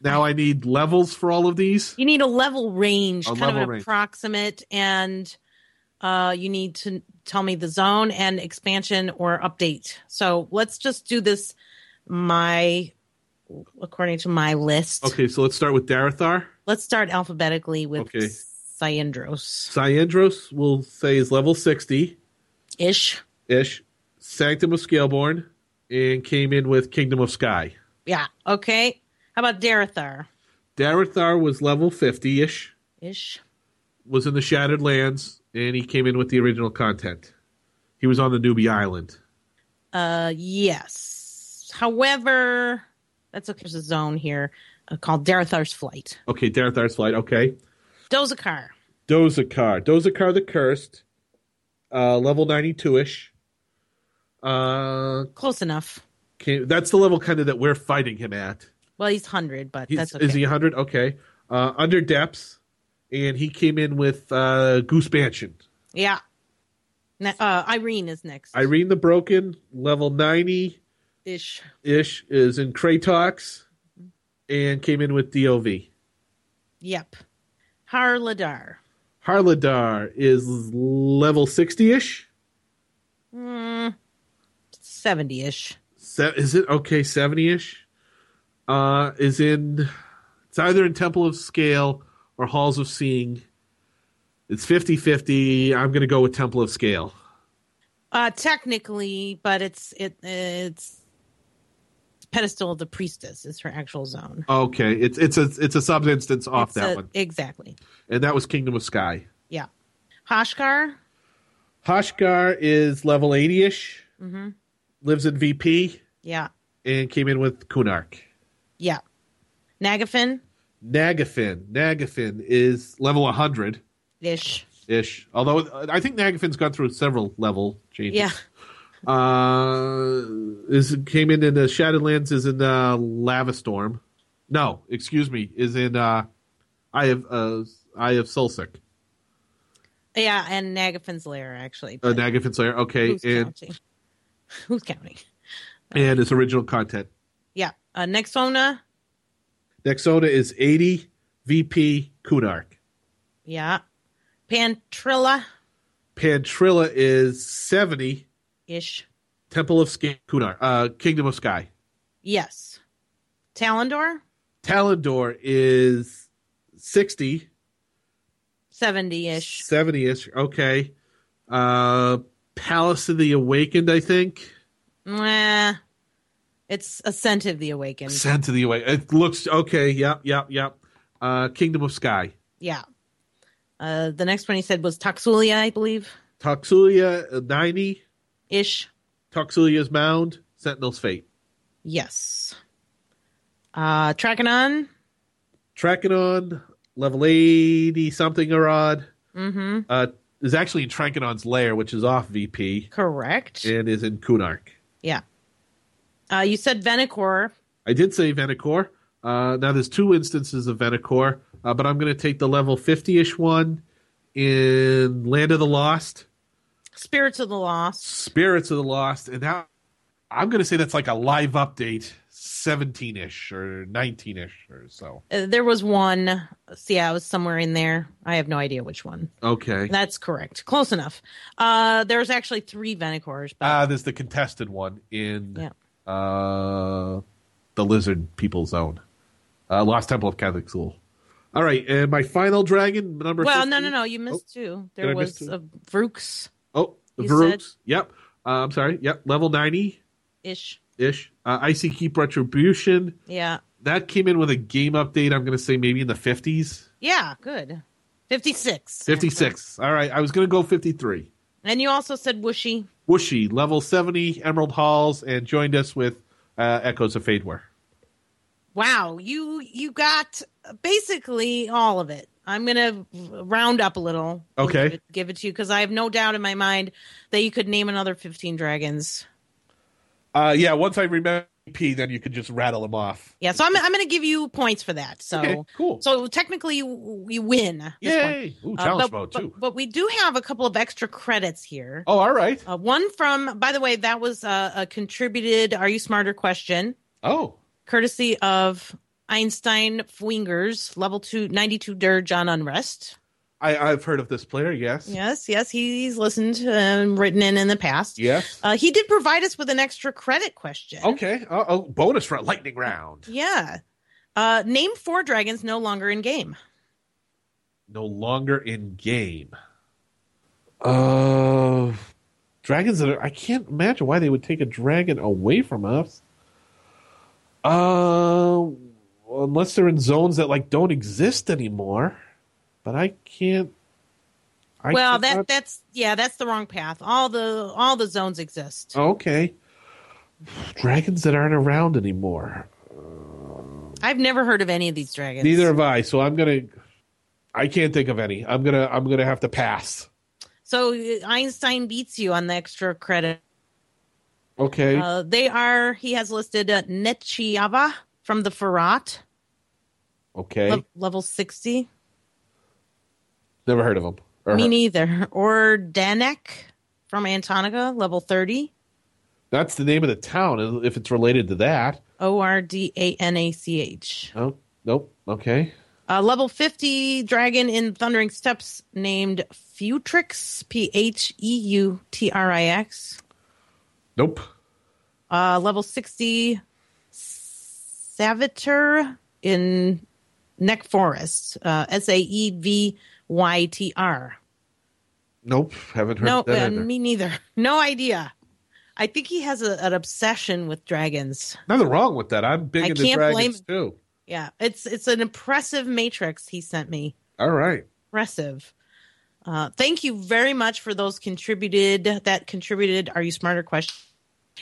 Now I need levels for all of these. You need a level range, A kind level of an range. approximate, and uh, you need to tell me the zone and expansion or update. So let's just do this my according to my list. Okay, so let's start with Darathar. Let's start alphabetically with Okay. Cyandros Cyandros will say is level 60 ish. ish. Sanctum of Scaleborn and came in with Kingdom of Sky. Yeah. Okay. How about Darathar? Darathar was level 50 ish, Ish. was in the Shattered Lands, and he came in with the original content. He was on the Newbie Island. Uh, yes. However, that's okay. There's a zone here uh, called Darathar's Flight. Okay, Darathar's Flight. Okay. Dozekar. Dozekar. Dozekar the Cursed, uh, level 92 ish. Uh, Close enough. came, that's the level kind of that we're fighting him at. Well, he's 100, but He's, that's okay. Is he 100? Okay. Uh, under depths, and he came in with uh, Goose Mansion. Yeah. Uh, Irene is next. Irene the Broken, level 90 Ish. ish, is in Kraytoc and came in with DOV. Yep. Harladar. Harladar is level 60 ish. Mm, 70 ish. Se- is it okay? 70 ish. Uh, is in. It's either in Temple of Scale or Halls of Seeing. It's 50 50. I'm going to go with Temple of Scale. Uh, technically, but it's it it's pedestal of the priestess is her actual zone. Okay, it's it's a it's a sub instance off It's that a- one, Exactly. and that was Kingdom of Sky. Yeah. Hoshkar. Hoshkar is level 80 ish. Mm-hmm. Lives in VP Yeah. and came in with Kunark. Yeah. Nagafen Nagafen. Nagafen is level 100 ish. ish. Although uh, I think Nagafen's gone through several level changes. Yeah. Uh, is came in in the Shadowlands is in uh, Lava Storm. No, excuse me, is in uh, Eye of uh, Eye of Sulsik. Yeah, and Nagafen's lair actually. Uh, Nagafen's Nagafen's Lair. Okay, who's and counting? Who's counting? and its original content. Yeah. Uh, Nexona. Nexona is 80 VP Kunark. Yeah. Pantrilla Pantrilla is 70 ish. Temple of Sky Kunark. Uh, Kingdom of Sky. Yes. Talendor Talendor is 60 70 ish. 70 ish. Okay. Uh, Palace of the Awakened, I think. Nah. It's Ascent of the Awakened. Sent of the Awakened. It looks okay. Yep, yep, yep. Uh, Kingdom of Sky. Yeah. Uh, the next one he said was Toxulia, I believe. Toxulia, uh, 90. Ish. Toxulia's Mound. Sentinel's Fate. Yes. Uh, Trakanon. Trakanon, level 80 something or odd. Mm-hmm. Uh, is actually in Trakanon's lair, which is off VP, Correct. and is in Kunark. Yeah. Uh, you said Venekor. I did say Venekor. Uh, now there's two instances of Venekor, uh, but I'm going to take the level 50-ish one in Land of the Lost, Spirits of the Lost. Spirits of the Lost, and now I'm going to say that's like a live update, 17-ish or 19-ish or so. Uh, there was one. See, yeah, it was somewhere in there. I have no idea which one. Okay. That's correct. Close enough. Uh, there's actually three Venekors. But Uh, there's the contested one in Yeah. Uh, the Lizard People Zone, uh, Lost Temple of Cazic-Thule. All right, and my final dragon number. well, 15? no, no, no. You missed two. There did I miss was two? a Vrooks Oh, You Varooks. Yep. Uh, I'm sorry. Yep. Level ninety ish. ish. Uh, Icy Keep Retribution. Yeah. That came in with a game update. I'm going to say maybe in the 50s. Yeah, good. 56. 56. All right. I was going to go 53. And you also said Wuoshi. Wuoshi, level 70, Emerald Halls, and joined us with uh, Echoes of Faydwer. Wow, you you got basically all of it. I'm gonna round up a little. Okay. Give it, give it to you because I have no doubt in my mind that you could name another 15 dragons. Uh, yeah, once I remember P, then you could just rattle them off. Yeah, so I'm I'm gonna give you points for that. So Okay, cool. so technically you you win. this one. Yay! Ooh, Uh, challenge but, mode, too. but we do have a couple of extra credits here. Oh, all right. Uh, one from, by the way, that was uh, a contributed "Are You Smarter?" question, Oh, courtesy of Einstein Fwingers, level two, 92 Dirge on Unrest. I, I've heard of this player, yes. Yes, yes, he's listened and written in in the past. Yes. Uh, he did provide us with an extra credit question. Okay. Uh, oh, bonus for a lightning round. Yeah. Uh, name four dragons no longer in game. No longer in game. Uh, dragons that are. I can't imagine why they would take a dragon away from us. Uh, unless they're in zones that like don't exist anymore. But I can't. I well, cannot- that that's yeah, that's the wrong path. All the all the zones exist. Okay. Dragons that aren't around anymore. I've never heard of any of these dragons. Neither have I. So I'm gonna. I can't think of any. I'm gonna. I'm gonna have to pass. So uh, Einstein beats you on the extra credit. Okay. Uh, they are. He has listed uh, Nechiava from the Feerrott, okay. le- level sixty. Never heard of them. Or Me her. neither. Or Danek from Antonica, level thirty. That's the name of the town. If it's related to that. O R D A N A C H. Oh nope. Okay. A level 50 dragon in Thundering Steppes named Futrix, P H E U T R I X. Nope. Uh, level 60 Savitar in Nek Forest, uh, S A E V Y T R. Nope. Haven't heard No, that uh, me neither. No idea. I think he has a, an obsession with dragons. Nothing wrong with that. I'm big I into can't dragons too. Yeah, it's it's an impressive matrix he sent me. All right. Impressive. Uh, thank you very much for those contributed that contributed. Are you smarter? Question.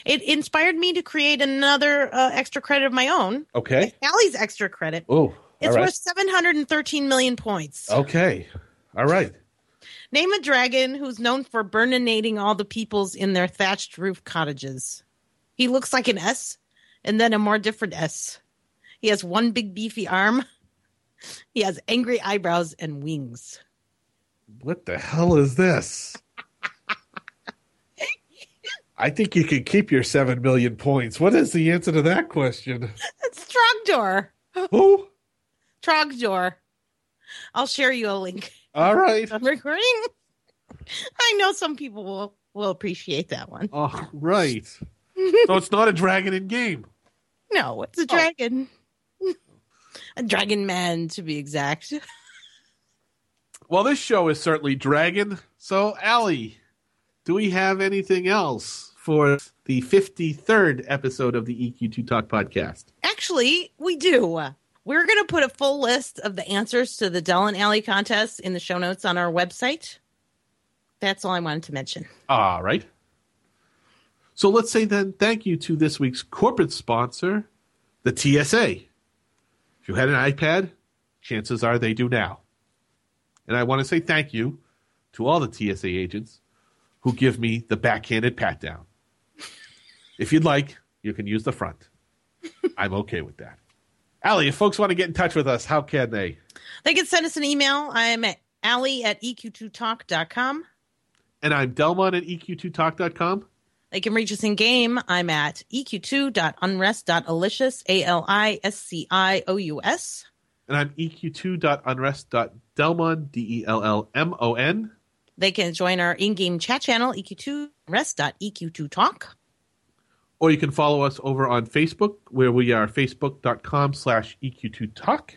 It inspired me to create another uh, extra credit of my own. Okay. Ali's extra credit. Oh. It's right. worth 713 million points. Okay. All right. Name a dragon who's known for burninating all the peoples in their thatched roof cottages. He looks like an S and then a more different S. He has one big beefy arm. He has angry eyebrows and wings. What the hell is this? I think you can keep your seven million points. What is the answer to that question? It's Trogdor. Who? Trogdor. I'll share you a link. All right. I'm recording. I know some people will, will appreciate that one. All right. So it's not a dragon in game. No, it's a oh. dragon. a dragon man, to be exact. Well, this show is certainly dragon. So, Ali, do we have anything else for the 53rd episode of the EQ2 Talk podcast? Actually, we do. We're going to put a full list of the answers to the Dell and Ali contest in the show notes on our website. That's all I wanted to mention. All right. So let's say then thank you to this week's corporate sponsor, the TSA. If you had an iPad, chances are they do now. And I want to say thank you to all the TSA agents who give me the backhanded pat down. If you'd like, you can use the front. I'm okay with that. Ali, if folks want to get in touch with us, how can they? They can send us an email. I'm at Ali at E EQ2talk.com. And I'm Dellmon at E EQ2talk.com. They can reach us in game. I'm at E eq2.unrest.alicious, A L I S C I O U S. And I'm E EQ2.unrest.dellmon, D E L L M O N. They can join our in game chat channel, E eq2rest.eq2talk. Or you can follow us over on Facebook, where we are facebook.com slash EQ2Talk.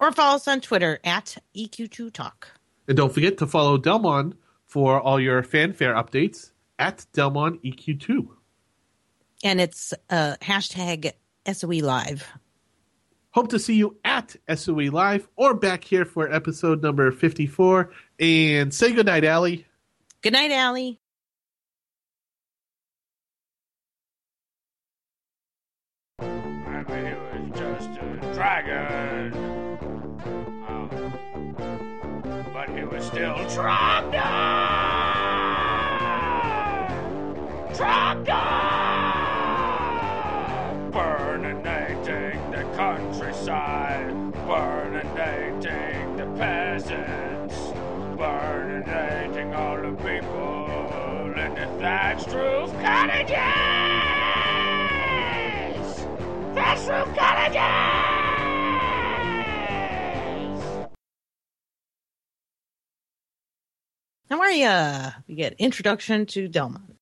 Or follow us on Twitter at E EQ2talk. And don't forget to follow Dellmon for all your Fan Faire updates at Dellmon EQ2. And it's uh, hashtag SOE Live. Hope to see you at SOE Live or back here for episode number 54. And say goodnight, Ali. Good night, Ali. Dragon. Oh. But he was still Trogdor! Trogdor! Burninating the countryside, burninating the peasants, burninating all the people in the thatched roof cottages! Roof cottages! Ya? We get introduction to Dellmon.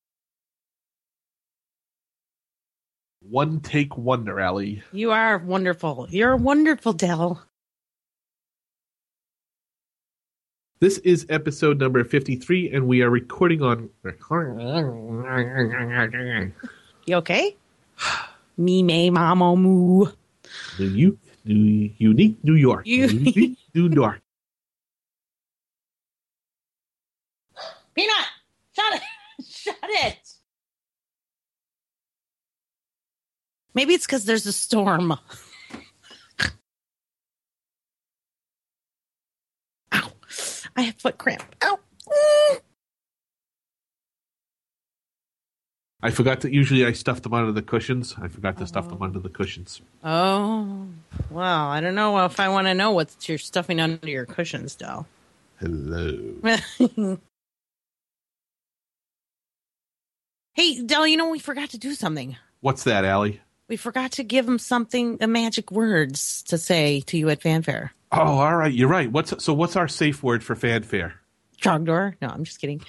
One take wonder, Ali. You are wonderful. You're wonderful, Dell. This is episode number 53, and we are recording on. You okay? Me, me, mama, moo. New, new, unique New York. Unique New York. Peanut! Shut it! Shut it! Maybe it's because there's a storm. Ow. I have foot cramp. Ow. Mm. I forgot that Usually, I stuff them under the cushions. I forgot to stuff them under the cushions. Oh, well, I don't know if I want to know what you're stuffing under your cushions, Dell. Hello. hey, Dell, you know, we forgot to do something. What's that, Ali? We forgot to give him something, the magic words to say to you at Fan Faire. Oh, all right. You're right. What's so? What's our safe word for Fan Faire? Trogdor? No, I'm just kidding.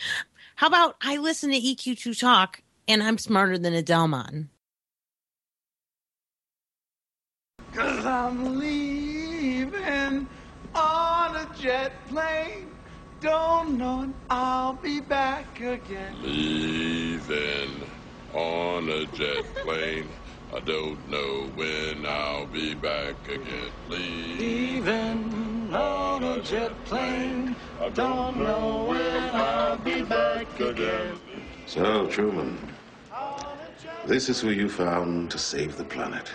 How about I listen to EQ2 talk and I'm smarter than a Dellmon? Cause I'm leaving on a jet plane. Don't know when I'll be back again. Leaving on a jet plane. I don't know when I'll be back again. Leaving Leaving on a jet plane. I don't know when I'll be back again. So, Truman, this is who you found to save the planet.